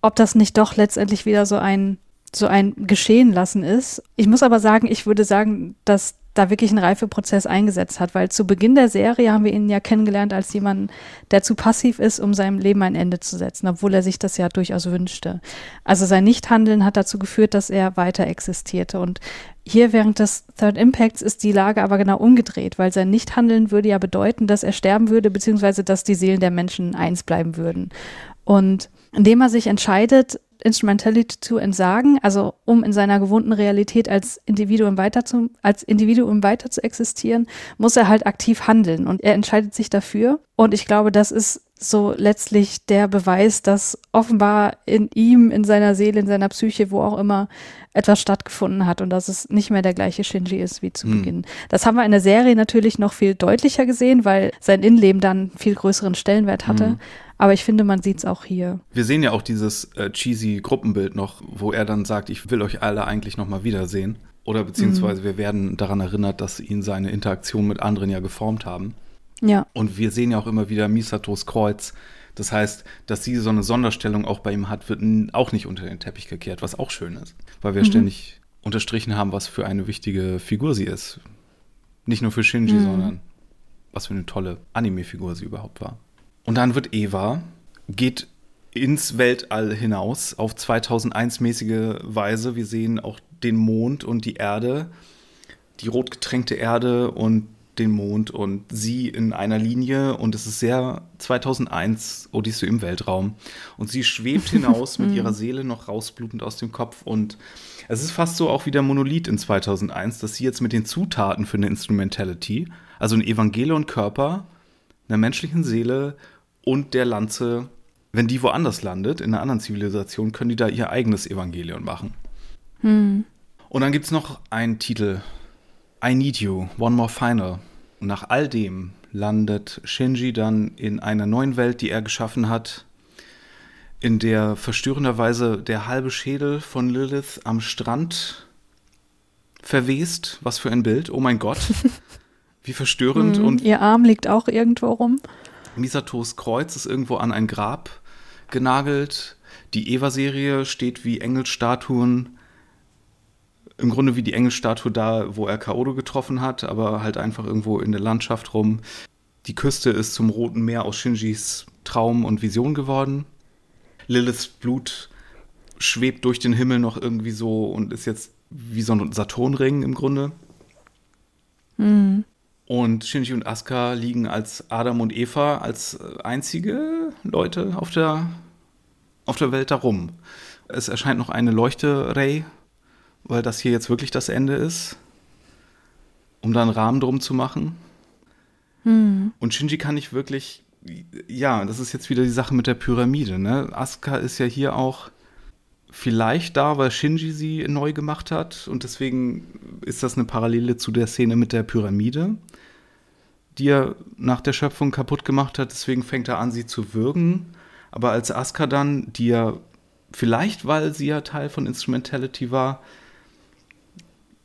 ob das nicht doch letztendlich wieder so ein so ein Geschehen lassen ist. Ich muss aber sagen, ich würde sagen, dass da wirklich ein Reifeprozess eingesetzt hat, weil zu Beginn der Serie haben wir ihn ja kennengelernt als jemanden, der zu passiv ist, um seinem Leben ein Ende zu setzen, obwohl er sich das ja durchaus wünschte. Also sein Nichthandeln hat dazu geführt, dass er weiter existierte. Und hier während des Third Impacts ist die Lage aber genau umgedreht, weil sein Nichthandeln würde ja bedeuten, dass er sterben würde, beziehungsweise dass die Seelen der Menschen eins bleiben würden. Und indem er sich entscheidet, Instrumentality zu entsagen, also um in seiner gewohnten Realität als Individuum weiter zu, als Individuum weiter zu existieren, muss er halt aktiv handeln und er entscheidet sich dafür. Und ich glaube, das ist so letztlich der Beweis, dass offenbar in ihm, in seiner Seele, in seiner Psyche, wo auch immer, etwas stattgefunden hat und dass es nicht mehr der gleiche Shinji ist wie zu mhm. Beginn. Das haben wir in der Serie natürlich noch viel deutlicher gesehen, weil sein Innenleben dann viel größeren Stellenwert hatte. Mhm. Aber ich finde, man sieht es auch hier. Wir sehen ja auch dieses äh, cheesy Gruppenbild noch, wo er dann sagt, ich will euch alle eigentlich noch mal wiedersehen. Oder beziehungsweise mhm. wir werden daran erinnert, dass ihn seine Interaktion mit anderen ja geformt haben. Ja. Und wir sehen ja auch immer wieder Misatos Kreuz. Das heißt, dass sie so eine Sonderstellung auch bei ihm hat, wird auch nicht unter den Teppich gekehrt, was auch schön ist. Weil wir mhm. ständig unterstrichen haben, was für eine wichtige Figur sie ist. Nicht nur für Shinji, mhm. sondern was für eine tolle Anime-Figur sie überhaupt war. Und dann wird Eva, geht ins Weltall hinaus auf 2001-mäßige Weise. Wir sehen auch den Mond und die Erde, die rot getränkte Erde und den Mond und sie in einer Linie. Und es ist sehr 2001 Odyssee im Weltraum. Und sie schwebt hinaus mit ihrer Seele noch rausblutend aus dem Kopf. Und es ist fast so auch wie der Monolith in 2001, dass sie jetzt mit den Zutaten für eine Instrumentality, also ein Evangelion-Körper, einer menschlichen Seele und der Lanze, wenn die woanders landet, in einer anderen Zivilisation, können die da ihr eigenes Evangelion machen. Hm. Und dann gibt es noch einen Titel, I Need You, One More Final. Und nach all dem landet Shinji dann in einer neuen Welt, die er geschaffen hat, in der verstörenderweise der halbe Schädel von Lilith am Strand verwest. Was für ein Bild, oh mein Gott. Wie verstörend. Mm, und ihr Arm liegt auch irgendwo rum. Misatos Kreuz ist irgendwo an ein Grab genagelt. Die Eva-Serie steht wie Engelstatuen, im Grunde wie die Engelstatue da, wo er Kaodo getroffen hat, aber halt einfach irgendwo in der Landschaft rum. Die Küste ist zum Roten Meer aus Shinjis Traum und Vision geworden. Liliths Blut schwebt durch den Himmel noch irgendwie so und ist jetzt wie so ein Saturnring im Grunde. Mhm. Und Shinji und Asuka liegen als Adam und Eva als einzige Leute auf der, auf der Welt darum. Es erscheint noch eine Leuchte-Ray, weil das hier jetzt wirklich das Ende ist, um da einen Rahmen drum zu machen. Hm. Und Shinji kann nicht wirklich ja, das ist jetzt wieder die Sache mit der Pyramide. Ne? Asuka ist ja hier auch vielleicht da, weil Shinji sie neu gemacht hat und deswegen ist das eine Parallele zu der Szene mit der Pyramide, die er nach der Schöpfung kaputt gemacht hat. Deswegen fängt er an, sie zu würgen. Aber als Asuka dann, die ja vielleicht, weil sie ja Teil von Instrumentality war,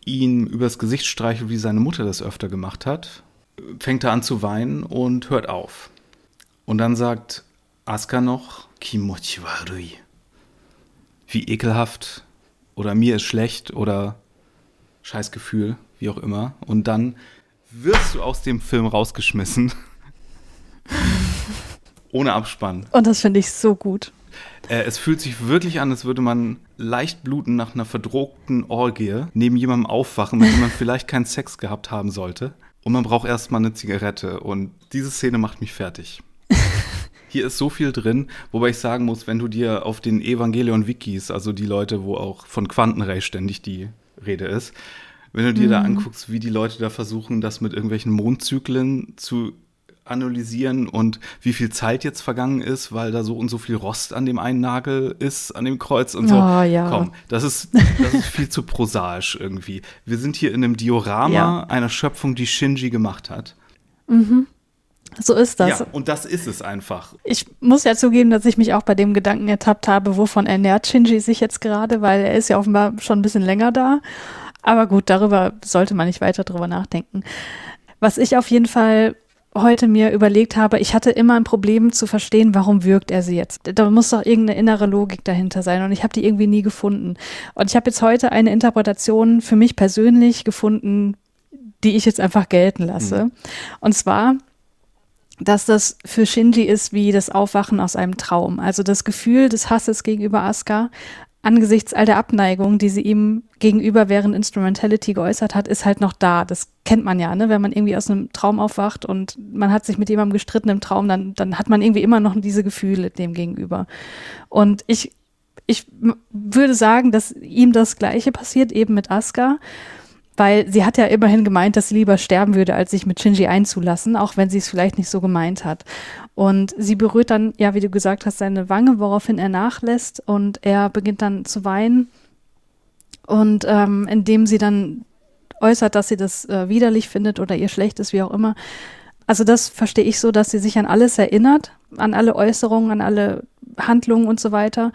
ihn übers Gesicht streichelt, wie seine Mutter das öfter gemacht hat, fängt er an zu weinen und hört auf. Und dann sagt Asuka noch, Kimochi warui. Wie ekelhaft oder mir ist schlecht oder Scheißgefühl, wie auch immer. Und dann wirst du aus dem Film rausgeschmissen. Ohne Abspann. Und das finde ich so gut. Äh, es fühlt sich wirklich an, als würde man leicht bluten nach einer verdrogten Orgie neben jemandem aufwachen, mit dem man vielleicht keinen Sex gehabt haben sollte. Und man braucht erstmal eine Zigarette. Und diese Szene macht mich fertig. Hier ist so viel drin, wobei ich sagen muss, wenn du dir auf den Evangelion-Wikis, also die Leute, wo auch von Quantenray ständig die Rede ist, wenn du dir mhm. da anguckst, wie die Leute da versuchen, das mit irgendwelchen Mondzyklen zu analysieren und wie viel Zeit jetzt vergangen ist, weil da so und so viel Rost an dem einen Nagel ist, an dem Kreuz und so. Oh, ja. Komm, das ist, das ist viel zu prosaisch irgendwie. Wir sind hier in einem Diorama ja. einer Schöpfung, die Shinji gemacht hat. Mhm. So ist das. Ja, und das ist es einfach. Ich muss ja zugeben, dass ich mich auch bei dem Gedanken ertappt habe, wovon ernährt Shinji sich jetzt gerade, weil er ist ja offenbar schon ein bisschen länger da. Aber gut, darüber sollte man nicht weiter drüber nachdenken. Was ich auf jeden Fall heute mir überlegt habe, ich hatte immer ein Problem zu verstehen, warum wirkt er sie jetzt. Da muss doch irgendeine innere Logik dahinter sein und ich habe die irgendwie nie gefunden. Und ich habe jetzt heute eine Interpretation für mich persönlich gefunden, die ich jetzt einfach gelten lasse. Mhm. Und zwar, dass das für Shinji ist wie das Aufwachen aus einem Traum. Also das Gefühl des Hasses gegenüber Asuka angesichts all der Abneigung, die sie ihm gegenüber während Instrumentality geäußert hat, ist halt noch da. Das kennt man ja, ne? Wenn man irgendwie aus einem Traum aufwacht und man hat sich mit jemandem gestritten im Traum, dann, dann hat man irgendwie immer noch diese Gefühle dem gegenüber. Und ich, ich würde sagen, dass ihm das Gleiche passiert, eben mit Asuka weil sie hat ja immerhin gemeint, dass sie lieber sterben würde, als sich mit Shinji einzulassen, auch wenn sie es vielleicht nicht so gemeint hat. Und sie berührt dann, ja, wie du gesagt hast, seine Wange, woraufhin er nachlässt und er beginnt dann zu weinen. Und ähm, indem sie dann äußert, dass sie das äh, widerlich findet oder ihr schlecht ist, wie auch immer. Also das verstehe ich so, dass sie sich an alles erinnert, an alle Äußerungen, an alle Handlungen und so weiter.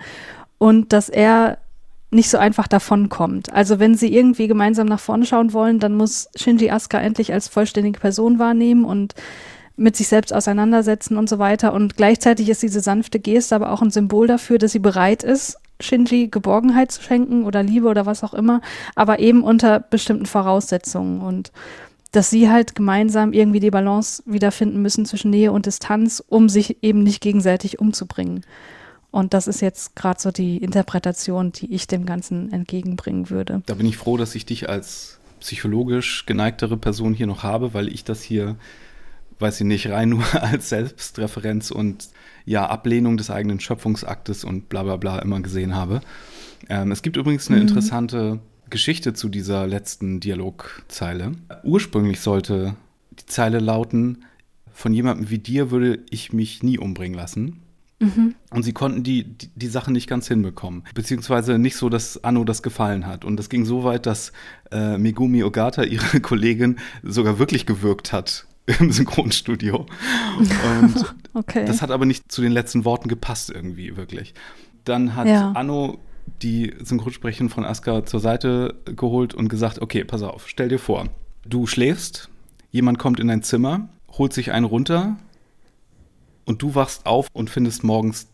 Und dass er nicht so einfach davonkommt. Also wenn sie irgendwie gemeinsam nach vorne schauen wollen, dann muss Shinji Asuka endlich als vollständige Person wahrnehmen und mit sich selbst auseinandersetzen und so weiter. Und gleichzeitig ist diese sanfte Geste aber auch ein Symbol dafür, dass sie bereit ist, Shinji Geborgenheit zu schenken oder Liebe oder was auch immer, aber eben unter bestimmten Voraussetzungen und dass sie halt gemeinsam irgendwie die Balance wiederfinden müssen zwischen Nähe und Distanz, um sich eben nicht gegenseitig umzubringen. Und das ist jetzt gerade so die Interpretation, die ich dem Ganzen entgegenbringen würde. Da bin ich froh, dass ich dich als psychologisch geneigtere Person hier noch habe, weil ich das hier, weiß ich nicht, rein nur als Selbstreferenz und ja, Ablehnung des eigenen Schöpfungsaktes und bla bla bla immer gesehen habe. Ähm, es gibt übrigens eine mhm. interessante Geschichte zu dieser letzten Dialogzeile. Ursprünglich sollte die Zeile lauten, von jemandem wie dir würde ich mich nie umbringen lassen. Mhm. Und sie konnten die, die, die, Sache nicht ganz hinbekommen. Beziehungsweise nicht so, dass Anno das gefallen hat. Und das ging so weit, dass äh, Megumi Ogata, ihre Kollegin, sogar wirklich gewirkt hat im Synchronstudio. Und okay. das hat aber nicht zu den letzten Worten gepasst irgendwie, wirklich. Dann hat ja. Anno die Synchronsprecherin von Asuka zur Seite geholt und gesagt, okay, pass auf, stell dir vor, du schläfst, jemand kommt in dein Zimmer, holt sich einen runter, und du wachst auf und findest morgens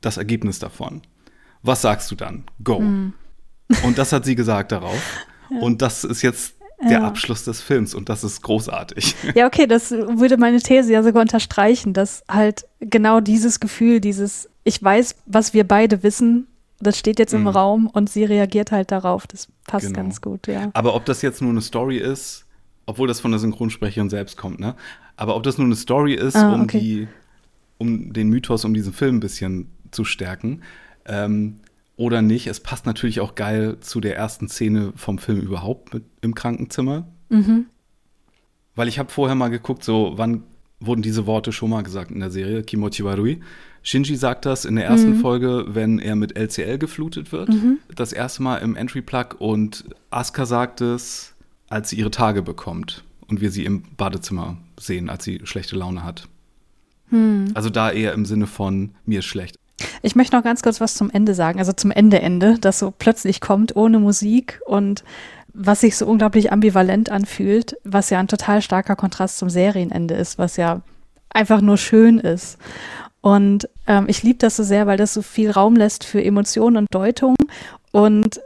das Ergebnis davon. Was sagst du dann? Go. Mhm. Und das hat sie gesagt darauf. Ja. Und das ist jetzt der ja. Abschluss des Films und das ist großartig. Ja, okay, das würde meine These ja sogar unterstreichen, dass halt genau dieses Gefühl, dieses ich weiß, was wir beide wissen, das steht jetzt im mhm. Raum und sie reagiert halt darauf. Das passt genau. ganz gut, ja. Aber ob das jetzt nur eine Story ist, obwohl das von der Synchronsprecherin selbst kommt, ne? Aber ob das nur eine Story ist, ah, um okay. die um den Mythos um diesen Film ein bisschen zu stärken. Ähm, oder nicht. Es passt natürlich auch geil zu der ersten Szene vom Film überhaupt mit, im Krankenzimmer. Mhm. Weil ich habe vorher mal geguckt, so wann wurden diese Worte schon mal gesagt in der Serie, Kimochi Warui. Shinji sagt das in der ersten mhm. Folge, wenn er mit LCL geflutet wird. Mhm. Das erste Mal im Entry-Plug und Asuka sagt es, als sie ihre Tage bekommt und wir sie im Badezimmer sehen, als sie schlechte Laune hat. Mhm. Also da eher im Sinne von mir ist schlecht. Ich möchte noch ganz kurz was zum Ende sagen, also zum Ende Ende, das so plötzlich kommt ohne Musik und was sich so unglaublich ambivalent anfühlt, was ja ein total starker Kontrast zum Serienende ist, was ja einfach nur schön ist. Und ähm, ich liebe das so sehr, weil das so viel Raum lässt für Emotionen und Deutung und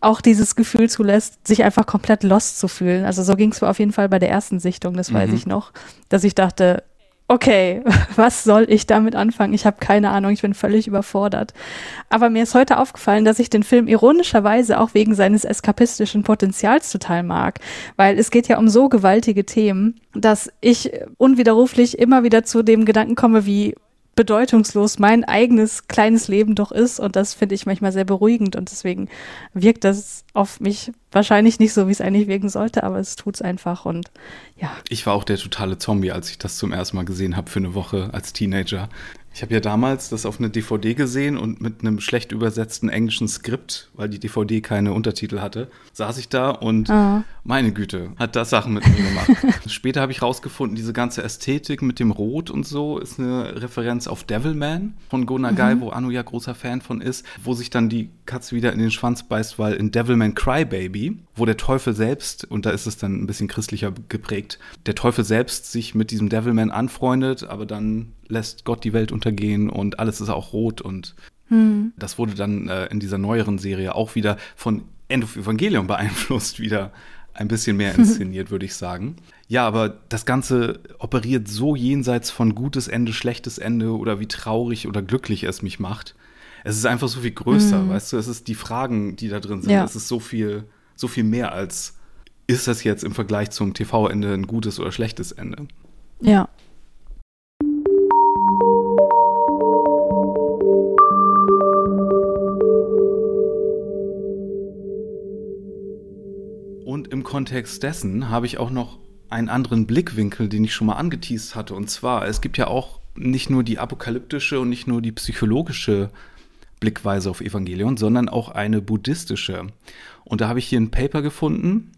auch dieses Gefühl zulässt, sich einfach komplett lost zu fühlen. Also so ging es auf jeden Fall bei der ersten Sichtung, das weiß mhm. ich noch, dass ich dachte, okay, was soll ich damit anfangen? Ich habe keine Ahnung, ich bin völlig überfordert. Aber mir ist heute aufgefallen, dass ich den Film ironischerweise auch wegen seines eskapistischen Potenzials total mag, weil es geht ja um so gewaltige Themen, dass ich unwiderruflich immer wieder zu dem Gedanken komme, wie bedeutungslos mein eigenes kleines Leben doch ist. Und das finde ich manchmal sehr beruhigend. Und deswegen wirkt das auf mich wahrscheinlich nicht so, wie es eigentlich wirken sollte, aber es tut es einfach. Und ja. Ich war auch der totale Zombie, als ich das zum ersten Mal gesehen habe für eine Woche als Teenager. Ich habe ja damals das auf eine DVD gesehen und mit einem schlecht übersetzten englischen Skript, weil die DVD keine Untertitel hatte, saß ich da und oh. meine Güte, hat das Sachen mit mir gemacht. Später habe ich rausgefunden, diese ganze Ästhetik mit dem Rot und so ist eine Referenz auf Devilman von Go Nagai, mhm. wo Anu ja großer Fan von ist, wo sich dann die Katze wieder in den Schwanz beißt, weil in Devilman Crybaby, wo der Teufel selbst, und da ist es dann ein bisschen christlicher geprägt, der Teufel selbst sich mit diesem Devilman anfreundet, aber dann lässt Gott die Welt untergehen und alles ist auch rot und hm. das wurde dann äh, in dieser neueren Serie auch wieder von End of Evangelion beeinflusst, wieder ein bisschen mehr inszeniert, würde ich sagen. Ja, aber das Ganze operiert so jenseits von gutes Ende, schlechtes Ende oder wie traurig oder glücklich es mich macht. Es ist einfach so viel größer, mhm. weißt du? Es ist die Fragen, die da drin sind. Ja. Es ist so viel, so viel mehr als ist das jetzt im Vergleich zum TV-Ende ein gutes oder schlechtes Ende? Ja, Kontext dessen habe ich auch noch einen anderen Blickwinkel, den ich schon mal angeteased hatte. Und zwar, es gibt ja auch nicht nur die apokalyptische und nicht nur die psychologische Blickweise auf Evangelion, sondern auch eine buddhistische. Und da habe ich hier ein Paper gefunden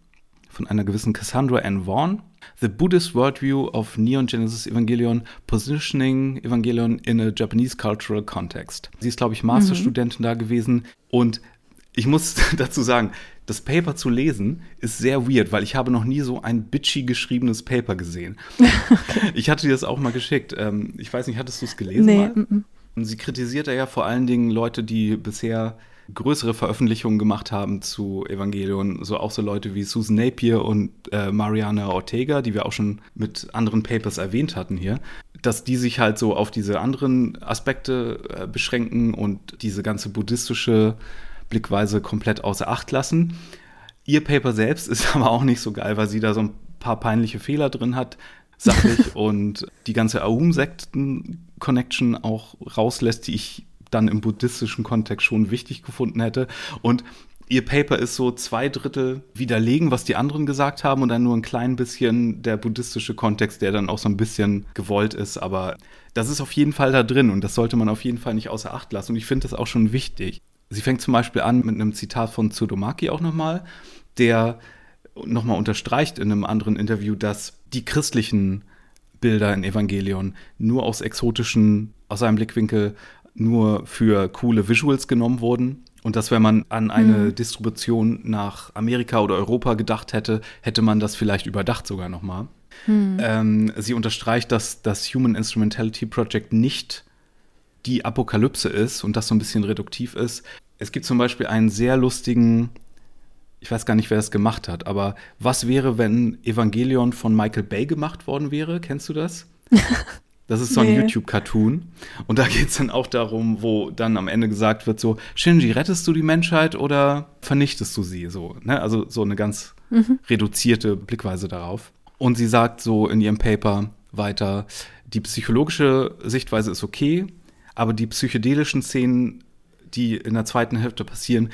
von einer gewissen Cassandra N. Vaughn. The Buddhist Worldview of Neon Genesis Evangelion, Positioning Evangelion in a Japanese Cultural Context. Sie ist, glaube ich, Masterstudentin mhm. da gewesen. Und ich muss dazu sagen, das Paper zu lesen ist sehr weird, weil ich habe noch nie so ein bitchy geschriebenes Paper gesehen. okay. Ich hatte dir das auch mal geschickt. Ähm, ich weiß nicht, hattest du es gelesen? Nee. Mal? M Und sie kritisiert ja vor allen Dingen Leute, die bisher größere Veröffentlichungen gemacht haben zu Evangelion, so auch so Leute wie Susan Napier und äh, Mariana Ortega, die wir auch schon mit anderen Papers erwähnt hatten hier, dass die sich halt so auf diese anderen Aspekte äh, beschränken und diese ganze buddhistische Blickweise komplett außer Acht lassen. Ihr Paper selbst ist aber auch nicht so geil, weil sie da so ein paar peinliche Fehler drin hat, sachlich, und die ganze Aum-Sekten-Connection auch rauslässt, die ich dann im buddhistischen Kontext schon wichtig gefunden hätte. Und ihr Paper ist so zwei Drittel widerlegen, was die anderen gesagt haben, und dann nur ein klein bisschen der buddhistische Kontext, der dann auch so ein bisschen gewollt ist. Aber das ist auf jeden Fall da drin und das sollte man auf jeden Fall nicht außer Acht lassen. Und ich finde das auch schon wichtig. Sie fängt zum Beispiel an mit einem Zitat von Tsudomaki auch nochmal, der nochmal unterstreicht in einem anderen Interview, dass die christlichen Bilder in Evangelion nur aus exotischen, aus seinem Blickwinkel nur für coole Visuals genommen wurden. Und dass, wenn man an eine mhm. Distribution nach Amerika oder Europa gedacht hätte, hätte man das vielleicht überdacht sogar nochmal. Mhm. Ähm, sie unterstreicht, dass das Human Instrumentality Project nicht die Apokalypse ist und das so ein bisschen reduktiv ist. Es gibt zum Beispiel einen sehr lustigen, ich weiß gar nicht, wer das gemacht hat, aber was wäre, wenn Evangelion von Michael Bay gemacht worden wäre? Kennst du das? Das ist so ein nee. YouTube-Cartoon. Und da geht es dann auch darum, wo dann am Ende gesagt wird: so, Shinji, rettest du die Menschheit oder vernichtest du sie? So, ne? Also so eine ganz mhm. reduzierte Blickweise darauf. Und sie sagt so in ihrem Paper weiter: die psychologische Sichtweise ist okay, aber die psychedelischen Szenen, die in der zweiten Hälfte passieren,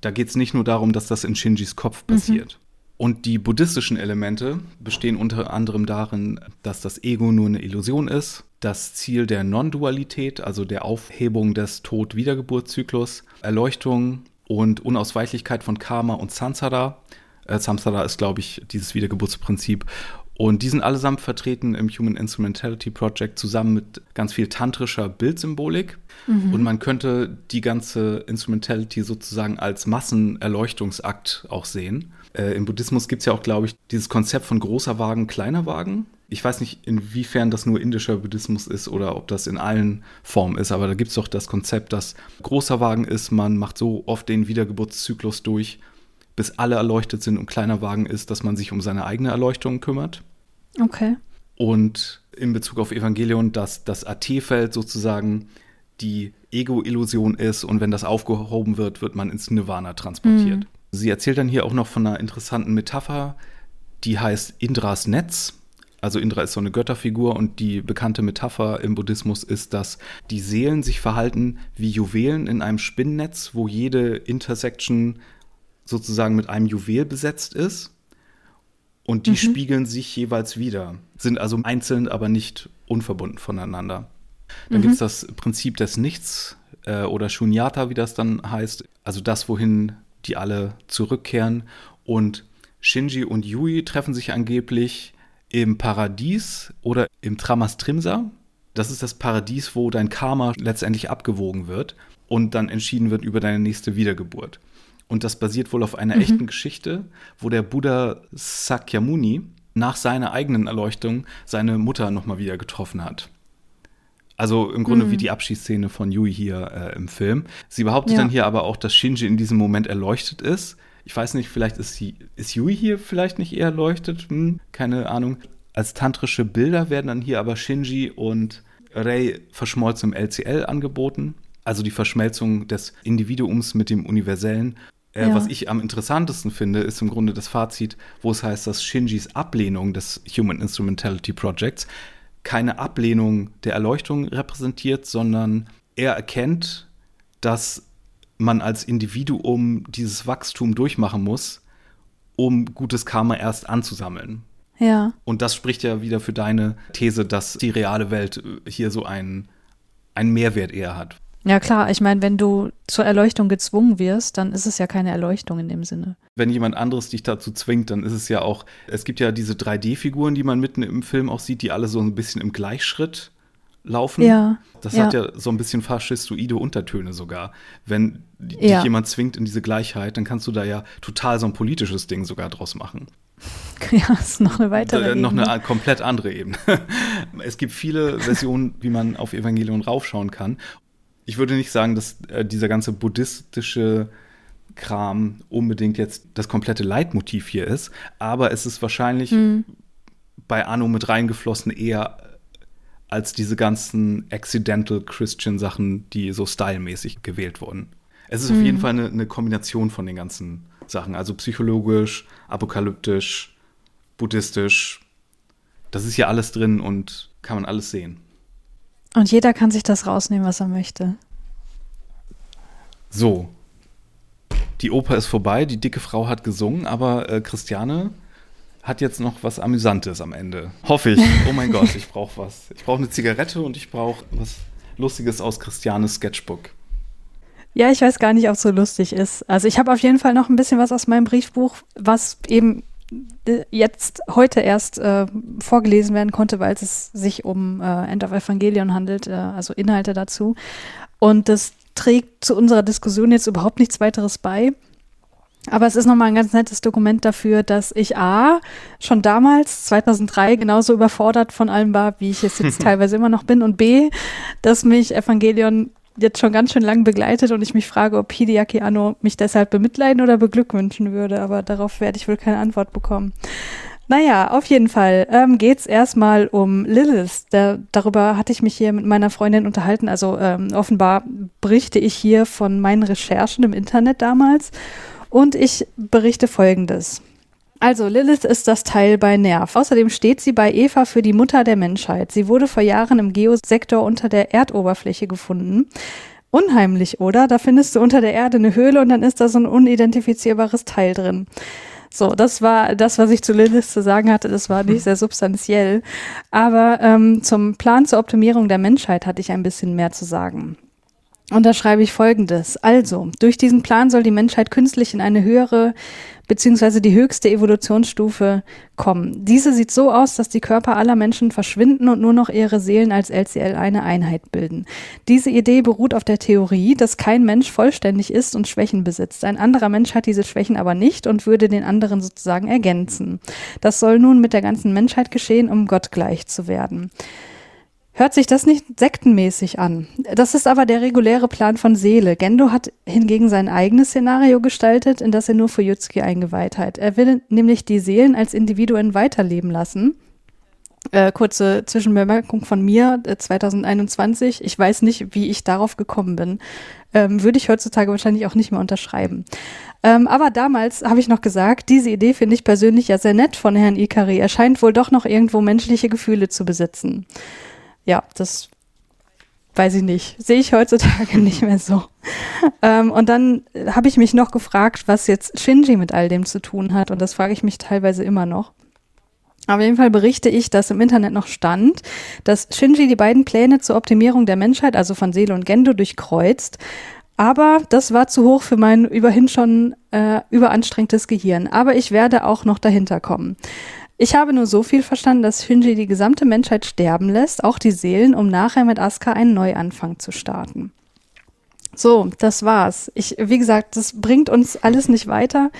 da geht es nicht nur darum, dass das in Shinjis Kopf mhm. passiert. Mhm. Und die buddhistischen Elemente bestehen unter anderem darin, dass das Ego nur eine Illusion ist, das Ziel der Non-Dualität, also der Aufhebung des Tod-Wiedergeburtszyklus, Erleuchtung und Unausweichlichkeit von Karma und Samsara. Äh, Samsara ist, glaube ich, dieses Wiedergeburtsprinzip. Und die sind allesamt vertreten im Human Instrumentality Project zusammen mit ganz viel tantrischer Bildsymbolik. Mhm. Und man könnte die ganze Instrumentality sozusagen als Massenerleuchtungsakt auch sehen. Äh, Im Buddhismus gibt es ja auch, glaube ich, dieses Konzept von großer Wagen, kleiner Wagen. Ich weiß nicht, inwiefern das nur indischer Buddhismus ist oder ob das in allen Formen ist, aber da gibt es doch das Konzept, dass großer Wagen ist, man macht so oft den Wiedergeburtszyklus durch, bis alle erleuchtet sind und kleiner Wagen ist, dass man sich um seine eigene Erleuchtung kümmert. Okay. Und in Bezug auf Evangelion, dass das AT-Feld sozusagen die Ego-Illusion ist und wenn das aufgehoben wird, wird man ins Nirvana transportiert. Mhm. Sie erzählt dann hier auch noch von einer interessanten Metapher, die heißt Indras Netz. Also Indra ist so eine Götterfigur und die bekannte Metapher im Buddhismus ist, dass die Seelen sich verhalten wie Juwelen in einem Spinnnetz, wo jede Intersection sozusagen mit einem Juwel besetzt ist. Und die mhm. spiegeln sich jeweils wieder, sind also einzeln, aber nicht unverbunden voneinander. Dann mhm. gibt es das Prinzip des Nichts äh, oder Shunyata, wie das dann heißt, also das, wohin die alle zurückkehren. Und Shinji und Yui treffen sich angeblich im Paradies oder im Tramastrimsa. Das ist das Paradies, wo dein Karma letztendlich abgewogen wird und dann entschieden wird über deine nächste Wiedergeburt. Und das basiert wohl auf einer mhm. echten Geschichte, wo der Buddha Sakyamuni nach seiner eigenen Erleuchtung seine Mutter nochmal wieder getroffen hat. Also im Grunde mhm. wie die Abschiedsszene von Yui hier äh, im Film. Sie behauptet ja. dann hier aber auch, dass Shinji in diesem Moment erleuchtet ist. Ich weiß nicht, vielleicht ist, sie, ist Yui hier vielleicht nicht eher erleuchtet? Hm, keine Ahnung. Als tantrische Bilder werden dann hier aber Shinji und Rei verschmolzen im LCL angeboten. Also die Verschmelzung des Individuums mit dem Universellen. Äh, ja. Was ich am interessantesten finde, ist im Grunde das Fazit, wo es heißt, dass Shinjis Ablehnung des Human Instrumentality Projects keine Ablehnung der Erleuchtung repräsentiert, sondern er erkennt, dass man als Individuum dieses Wachstum durchmachen muss, um gutes Karma erst anzusammeln. Ja. Und das spricht ja wieder für deine These, dass die reale Welt hier so einen, einen Mehrwert eher hat. Ja klar, ich meine, wenn du zur Erleuchtung gezwungen wirst, dann ist es ja keine Erleuchtung in dem Sinne. Wenn jemand anderes dich dazu zwingt, dann ist es ja auch, es gibt ja diese 3D-Figuren, die man mitten im Film auch sieht, die alle so ein bisschen im Gleichschritt laufen. Ja. Das ja. hat ja so ein bisschen faschistoide Untertöne sogar. Wenn dich ja. jemand zwingt in diese Gleichheit, dann kannst du da ja total so ein politisches Ding sogar draus machen. Ja, das ist noch eine weitere Ebene. Noch eine komplett andere Ebene. es gibt viele Versionen, wie man auf Evangelion raufschauen kann ich würde nicht sagen, dass äh, dieser ganze buddhistische Kram unbedingt jetzt das komplette Leitmotiv hier ist, aber es ist wahrscheinlich hm. bei Anno mit reingeflossen eher als diese ganzen accidental Christian Sachen, die so stylmäßig gewählt wurden. Es ist hm. auf jeden Fall eine, eine Kombination von den ganzen Sachen, also psychologisch, apokalyptisch, buddhistisch. Das ist hier alles drin und kann man alles sehen. Und jeder kann sich das rausnehmen, was er möchte. So. Die Oper ist vorbei, die dicke Frau hat gesungen, aber äh, Christiane hat jetzt noch was Amüsantes am Ende. Hoffe ich. Oh mein Gott, ich brauche was. Ich brauche eine Zigarette und ich brauche was Lustiges aus Christianes Sketchbook. Ja, ich weiß gar nicht, ob es so lustig ist. Also ich habe auf jeden Fall noch ein bisschen was aus meinem Briefbuch, was eben jetzt heute erst äh, vorgelesen werden konnte, weil es sich um äh, End of Evangelion handelt, äh, also Inhalte dazu. Und das trägt zu unserer Diskussion jetzt überhaupt nichts weiteres bei. Aber es ist nochmal ein ganz nettes Dokument dafür, dass ich A, schon damals, 2003, genauso überfordert von allem war, wie ich es jetzt teilweise immer noch bin. Und B, dass mich Evangelion jetzt schon ganz schön lang begleitet und ich mich frage, ob Hideaki Anno mich deshalb bemitleiden oder beglückwünschen würde, aber darauf werde ich wohl keine Antwort bekommen. Naja, auf jeden Fall ähm, geht es erstmal um Lilith. Da, darüber hatte ich mich hier mit meiner Freundin unterhalten. Also ähm, offenbar berichte ich hier von meinen Recherchen im Internet damals. Und ich berichte folgendes. Also Lilith ist das Teil bei Nerv. Außerdem steht sie bei Eva für die Mutter der Menschheit. Sie wurde vor Jahren im Geosektor unter der Erdoberfläche gefunden. Unheimlich, oder? Da findest du unter der Erde eine Höhle und dann ist da so ein unidentifizierbares Teil drin. So, das war das, was ich zu Lilith zu sagen hatte. Das war nicht sehr substanziell. Aber ähm, zum Plan zur Optimierung der Menschheit hatte ich ein bisschen mehr zu sagen. Und da schreibe ich Folgendes. Also, durch diesen Plan soll die Menschheit künstlich in eine höhere beziehungsweise die höchste Evolutionsstufe kommen. Diese sieht so aus, dass die Körper aller Menschen verschwinden und nur noch ihre Seelen als LCL eine Einheit bilden. Diese Idee beruht auf der Theorie, dass kein Mensch vollständig ist und Schwächen besitzt. Ein anderer Mensch hat diese Schwächen aber nicht und würde den anderen sozusagen ergänzen. Das soll nun mit der ganzen Menschheit geschehen, um Gott gleich zu werden. Hört sich das nicht sektenmäßig an? Das ist aber der reguläre Plan von Seele. Gendo hat hingegen sein eigenes Szenario gestaltet, in das er nur für Fujutsuki eingeweiht hat. Er will nämlich die Seelen als Individuen weiterleben lassen. Äh, kurze Zwischenbemerkung von mir, äh, 2021. Ich weiß nicht, wie ich darauf gekommen bin. Ähm, würde ich heutzutage wahrscheinlich auch nicht mehr unterschreiben. Ähm, aber damals habe ich noch gesagt, diese Idee finde ich persönlich ja sehr nett von Herrn Ikari. Er scheint wohl doch noch irgendwo menschliche Gefühle zu besitzen ja, das weiß ich nicht. Sehe ich heutzutage nicht mehr so. ähm, und dann habe ich mich noch gefragt, was jetzt Shinji mit all dem zu tun hat. Und das frage ich mich teilweise immer noch. Auf jeden Fall berichte ich, dass im Internet noch stand, dass Shinji die beiden Pläne zur Optimierung der Menschheit, also von Seele und Gendo, durchkreuzt. Aber das war zu hoch für mein überhin schon äh, überanstrengtes Gehirn. Aber ich werde auch noch dahinter kommen. Ich habe nur so viel verstanden, dass Shinji die gesamte Menschheit sterben lässt, auch die Seelen, um nachher mit Asuka einen Neuanfang zu starten. So, das war's. Ich, wie gesagt, das bringt uns alles nicht weiter,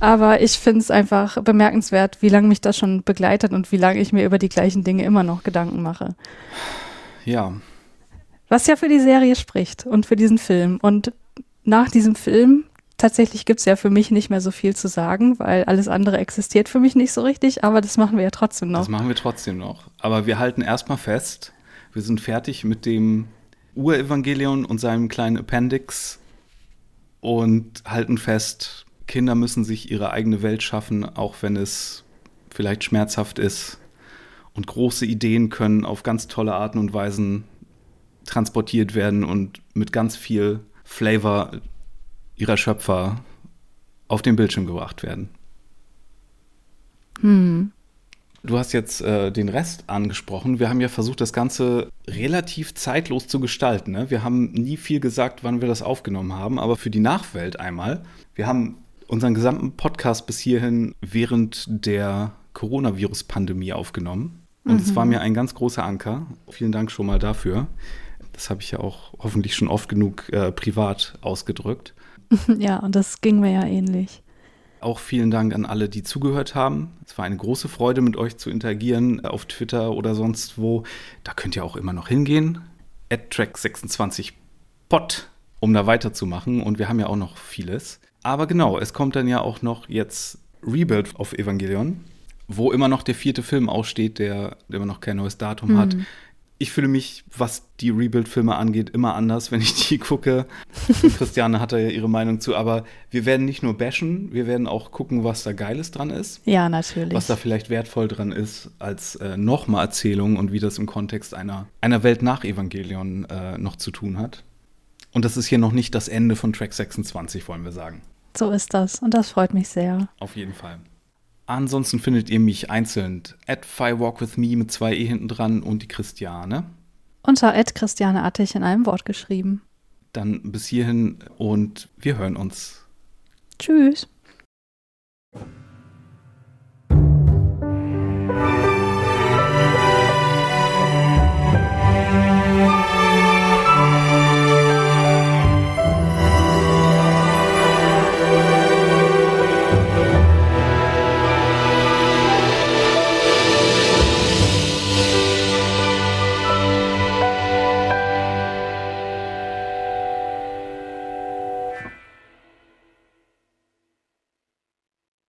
aber ich finde es einfach bemerkenswert, wie lange mich das schon begleitet und wie lange ich mir über die gleichen Dinge immer noch Gedanken mache. Ja. Was ja für die Serie spricht und für diesen Film. Und nach diesem Film tatsächlich gibt es ja für mich nicht mehr so viel zu sagen, weil alles andere existiert für mich nicht so richtig, aber das machen wir ja trotzdem noch. Das machen wir trotzdem noch. Aber wir halten erstmal fest, wir sind fertig mit dem Urevangelion und seinem kleinen Appendix und halten fest, Kinder müssen sich ihre eigene Welt schaffen, auch wenn es vielleicht schmerzhaft ist. Und große Ideen können auf ganz tolle Arten und Weisen transportiert werden und mit ganz viel Flavor ihrer Schöpfer auf den Bildschirm gebracht werden. Hm. Du hast jetzt äh, den Rest angesprochen. Wir haben ja versucht, das Ganze relativ zeitlos zu gestalten. Ne? Wir haben nie viel gesagt, wann wir das aufgenommen haben, aber für die Nachwelt einmal. Wir haben unseren gesamten Podcast bis hierhin während der Coronavirus-Pandemie aufgenommen. Und mhm. es war mir ein ganz großer Anker. Vielen Dank schon mal dafür. Das habe ich ja auch hoffentlich schon oft genug äh, privat ausgedrückt. Ja, und das ging mir ja ähnlich. Auch vielen Dank an alle, die zugehört haben. Es war eine große Freude, mit euch zu interagieren auf Twitter oder sonst wo. Da könnt ihr auch immer noch hingehen. track26pod, um da weiterzumachen. Und wir haben ja auch noch vieles. Aber genau, es kommt dann ja auch noch jetzt Rebuild of Evangelion, wo immer noch der vierte Film aussteht, der immer noch kein neues Datum mhm. hat ich fühle mich, was die Rebuild-Filme angeht, immer anders, wenn ich die gucke. Christiane hat da ja ihre Meinung zu, aber wir werden nicht nur bashen, wir werden auch gucken, was da Geiles dran ist. Ja, natürlich. Was da vielleicht wertvoll dran ist als äh, nochmal Erzählung und wie das im Kontext einer, einer Welt nach Evangelion äh, noch zu tun hat. Und das ist hier noch nicht das Ende von Track 26, wollen wir sagen. So ist das und das freut mich sehr. Auf jeden Fall. Ansonsten findet ihr mich einzeln at firewalkwithme mit zwei E hinten dran und die Christiane. Unter at Christiane Attich in einem Wort geschrieben. Dann bis hierhin und wir hören uns. Tschüss.